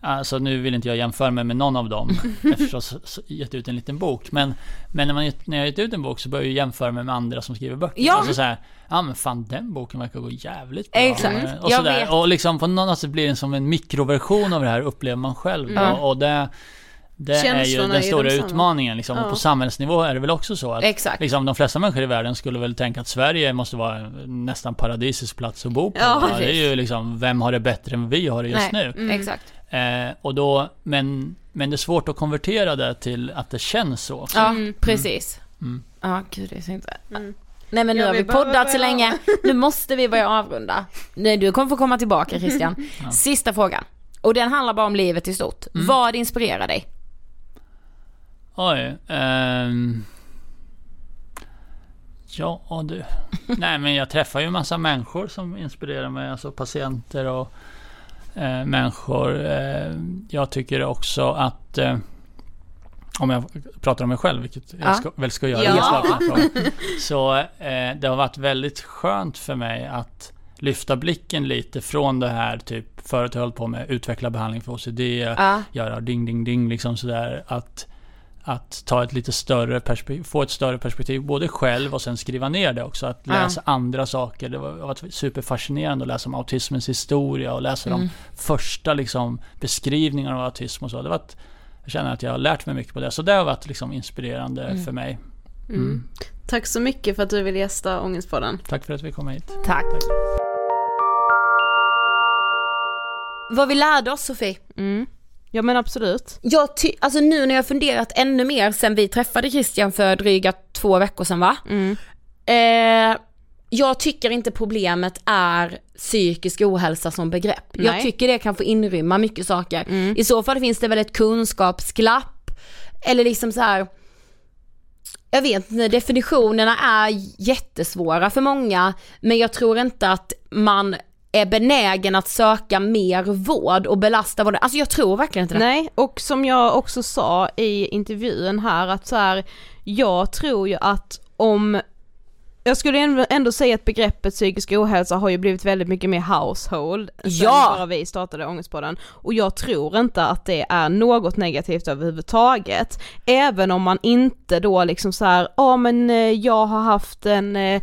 Alltså nu vill inte jag jämföra mig med någon av dem eftersom jag gett ut en liten bok. Men, men när, man, när jag gett ut en bok så börjar jag jämföra mig med andra som skriver böcker. Ja. Alltså så här, ja men fan den boken verkar gå jävligt bra. Exakt. Eh, Och, sådär. och liksom på något sätt blir det som en mikroversion av det här upplever man själv. Mm. Och, och det, det är ju den stora densamma. utmaningen. Liksom. Ja. Och på samhällsnivå är det väl också så att Exakt. liksom, de flesta människor i världen skulle väl tänka att Sverige måste vara nästan paradisisk plats att bo på. Ja, det är ju liksom, vem har det bättre än vi har det just Nej, nu? exakt. Eh, och då, men, men det är svårt att konvertera det till att det känns så. Ja, precis. Mm. Ja, gud det är så inte... Mm. Nej men nu Ja, har vi vi poddat så länge, nu måste vi börja avrunda. Nej, du kommer få komma tillbaka Christian. Sista frågan. Och den handlar bara om livet i stort. Mm. Vad inspirerar dig? Oj. ehm. ja du. Nej men jag träffar ju en massa människor som inspirerar mig. Alltså patienter och eh, människor. Eh, jag tycker också att eh, om jag pratar om mig själv, vilket Ja. jag ska, väl ska göra Ja. Så eh, det har varit väldigt skönt för mig att lyfta blicken lite från det här typ förut hållit på med utveckla behandling för OCD, Ja. göra ding ding ding liksom sådär att att ta ett lite större perspektiv, få ett större perspektiv både själv och sen skriva ner det också. Att Ja. läsa andra saker. Det har varit superfascinerande att läsa om autismens historia och läsa Mm. de första liksom beskrivningarna av autism och så. Det var ett, jag känner att jag har lärt mig mycket på det. Så det har varit liksom inspirerande Mm. för mig. Mm. Tack så mycket för att du ville gästa Ångestpodden. Tack för att vi kom hit. Tack. Vad vi lärde oss Sofie. Ja men absolut. Jag ty- alltså nu när jag funderat ännu mer sen vi träffade Christian för dryga två veckor sedan va? Mm. Eh, jag tycker inte problemet är psykisk ohälsa som begrepp. Jag Nej. tycker det kan få inrymma mycket saker. Mm. I så fall finns det väl ett kunskapsglapp eller liksom så här. Jag vet inte, definitionerna är jättesvåra för många men jag tror inte att man är benägen att söka mer vård och belasta vården. Alltså jag tror verkligen inte det. Nej, och som jag också sa i intervjun här att så här, jag tror ju att om jag skulle ändå- säga att begreppet psykisk ohälsa har ju blivit väldigt mycket mer household sen Ja! bara vi startade Ångestpodden och jag tror inte att det är något negativt överhuvudtaget. Även om man inte då liksom så här, ja men eh, jag har haft en eh,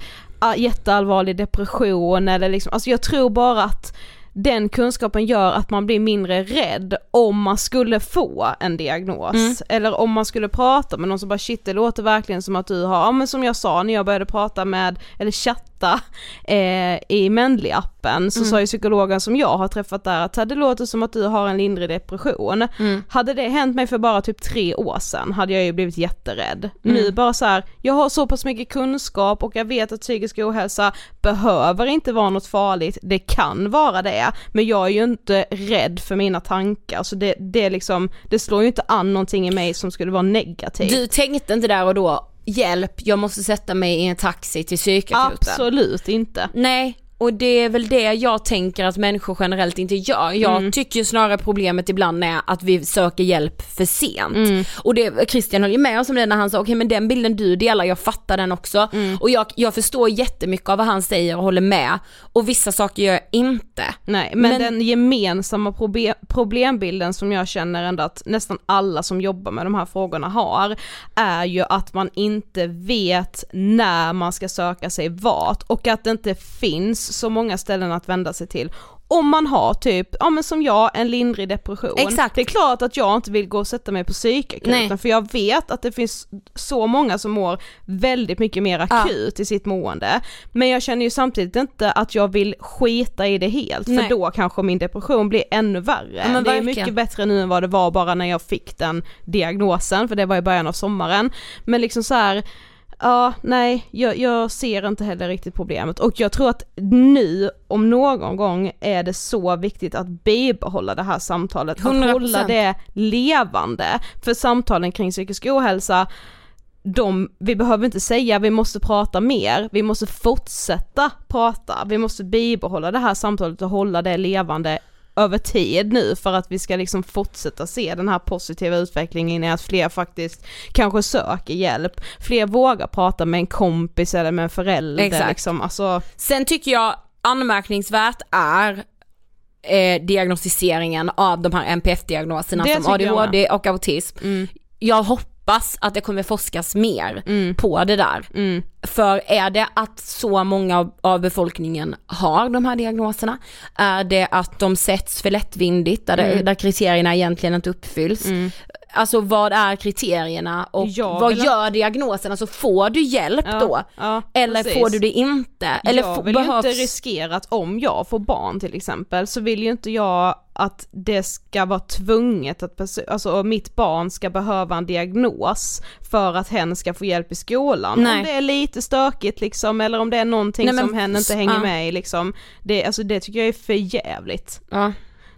jätteallvarlig depression eller liksom, alltså jag tror bara att den kunskapen gör att man blir mindre rädd om man skulle få en diagnos. Mm. Eller om man skulle prata med någon som bara shit det låter verkligen som att du har, ja men som jag sa när jag började prata med, eller chatta prata eh, i Mendley-appen så Mm. sa ju psykologen som jag har träffat där att det låter som att du har en lindrig depression. Mm. Hade det hänt mig för bara typ tre år sedan hade jag ju blivit jätterädd. Mm. Nu bara så här, jag har så pass mycket kunskap och jag vet att psykisk ohälsa behöver inte vara något farligt, det kan vara det, men jag är ju inte rädd för mina tankar så det, det liksom, det slår ju inte an någonting i mig som skulle vara negativt. Du tänkte inte där och då, hjälp, jag måste sätta mig i en taxi till psykakuten. Absolut inte. Nej, och det är väl det jag tänker att människor generellt inte gör. Jag Mm. tycker snarare problemet ibland är att vi söker hjälp för sent. Mm. Och det, Christian höll ju med oss om det när han sa okej men den bilden du delar, jag fattar den också. Mm. Och jag, jag förstår jättemycket av vad han säger och håller med. Och vissa saker gör jag inte. Nej, men, den gemensamma probe- problembilden som jag känner ändå att nästan alla som jobbar med de här frågorna har, är ju att man inte vet när man ska söka sig vart och att det inte finns så många ställen att vända sig till. Om man har typ, ja men som jag, en lindrig depression. Exakt. Det är klart att jag inte vill gå och sätta mig på psykakuten för jag vet att det finns så många som mår väldigt mycket mer Ja. akut i sitt mående. Men jag känner ju samtidigt inte att jag vill skita i det helt för Nej. då kanske min depression blir ännu värre. Ja, men det är mycket bättre nu än vad det var bara när jag fick den diagnosen för det var i början av sommaren. Men liksom så här. Ja, nej, jag, jag ser inte heller riktigt problemet och jag tror att nu om någon gång är det så viktigt att bibehålla det här samtalet, att 100%. hålla det levande. För samtalen kring psykisk ohälsa, de, vi behöver inte säga vi måste prata mer, vi måste fortsätta prata, vi måste bibehålla det här samtalet och hålla det levande över tid nu för att vi ska liksom fortsätta se den här positiva utvecklingen i att fler faktiskt kanske söker hjälp, fler vågar prata med en kompis eller med en förälder Exakt. liksom, alltså Sen tycker jag anmärkningsvärt är eh, diagnostiseringen av de här NPF-diagnoserna som ADHD och autism. Jag hoppas att det kommer forskas mer på det där. För är det att så många av, befolkningen har de här diagnoserna? Är det att de sätts för lättvindigt där, det, där kriterierna egentligen inte uppfylls? Alltså vad är kriterierna och Jag vad gör diagnosen? Alltså får du hjälp Ja, då? ja, Eller precis. får du det inte? Eller jag vill ju behövs... inte riskera att om jag får barn till exempel så vill ju inte jag att det ska vara tvunget att alltså mitt barn ska behöva en diagnos för att hen ska få hjälp i skolan. Nej. Om det är lite stökigt liksom eller om det är någonting Nej, men- som hen inte hänger ja. med i liksom. Det, alltså det tycker jag är för jävligt. Ja.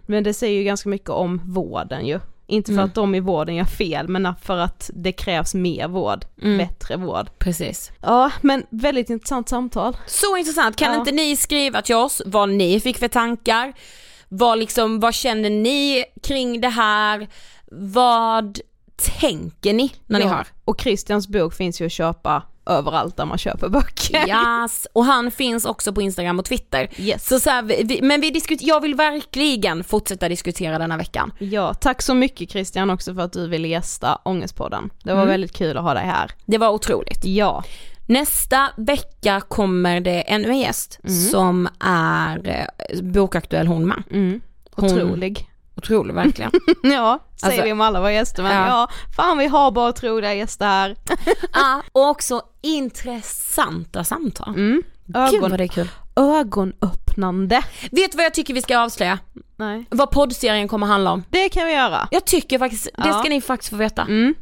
Men det säger ju ganska mycket om vården ju. Inte för Mm. att de i vården gör fel men för att det krävs mer vård, Mm. bättre vård. Precis. Ja men väldigt intressant samtal. Så intressant, kan Ja. inte ni skriva till oss vad ni fick för tankar? Vad liksom, vad känner ni kring det här? Vad tänker ni när ni Ja, hör? Och Christians bok finns ju att köpa överallt där man köper böcker. Yes, och han finns också på Instagram och Twitter. Yes. Så, så här, vi, men vi jag vill verkligen fortsätta diskutera den här veckan. Ja, tack så mycket Christian också för att du ville gästa Ångestpodden. Det var Mm. väldigt kul att ha dig här. Det var otroligt. Ja. Nästa vecka kommer det ännu en gäst som är eh, bokaktuell hon med. Mm. Hon- Otrolig. Verkligen. Ja, säger Alltså- vi om alla våra gäster men Ja. ja. fan vi har bara otroliga gäster här. ja, och också intressanta samtal. Mm. Gud Ögon, vad det är kul. ögonöppnande. Vet du vad jag tycker vi ska avslöja? Nej. Vad poddserien kommer handla om. Det kan vi göra. Jag tycker faktiskt, det Ja. ska ni faktiskt få veta. Mm.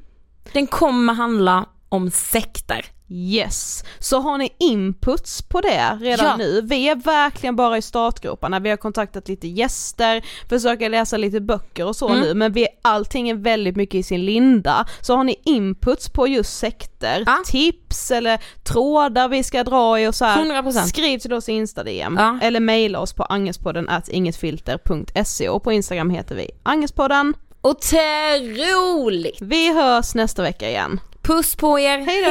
Den kommer handla om sekter. Yes, så har ni inputs på det redan Ja. nu? Vi är verkligen bara i startgroparna, vi har kontaktat lite gäster, försöker läsa lite böcker och så Mm. nu, men vi, allting är väldigt mycket i sin linda. Så har ni inputs på just sekter, Ja. tips eller trådar vi ska dra i och så här, 100%. skriv till oss i Insta-DM Ja. eller mejla oss på angespodden at ingetfilter.se och på Instagram heter vi Angespodden. Otroligt! Vi hörs nästa vecka igen. Puss på er, Hej då!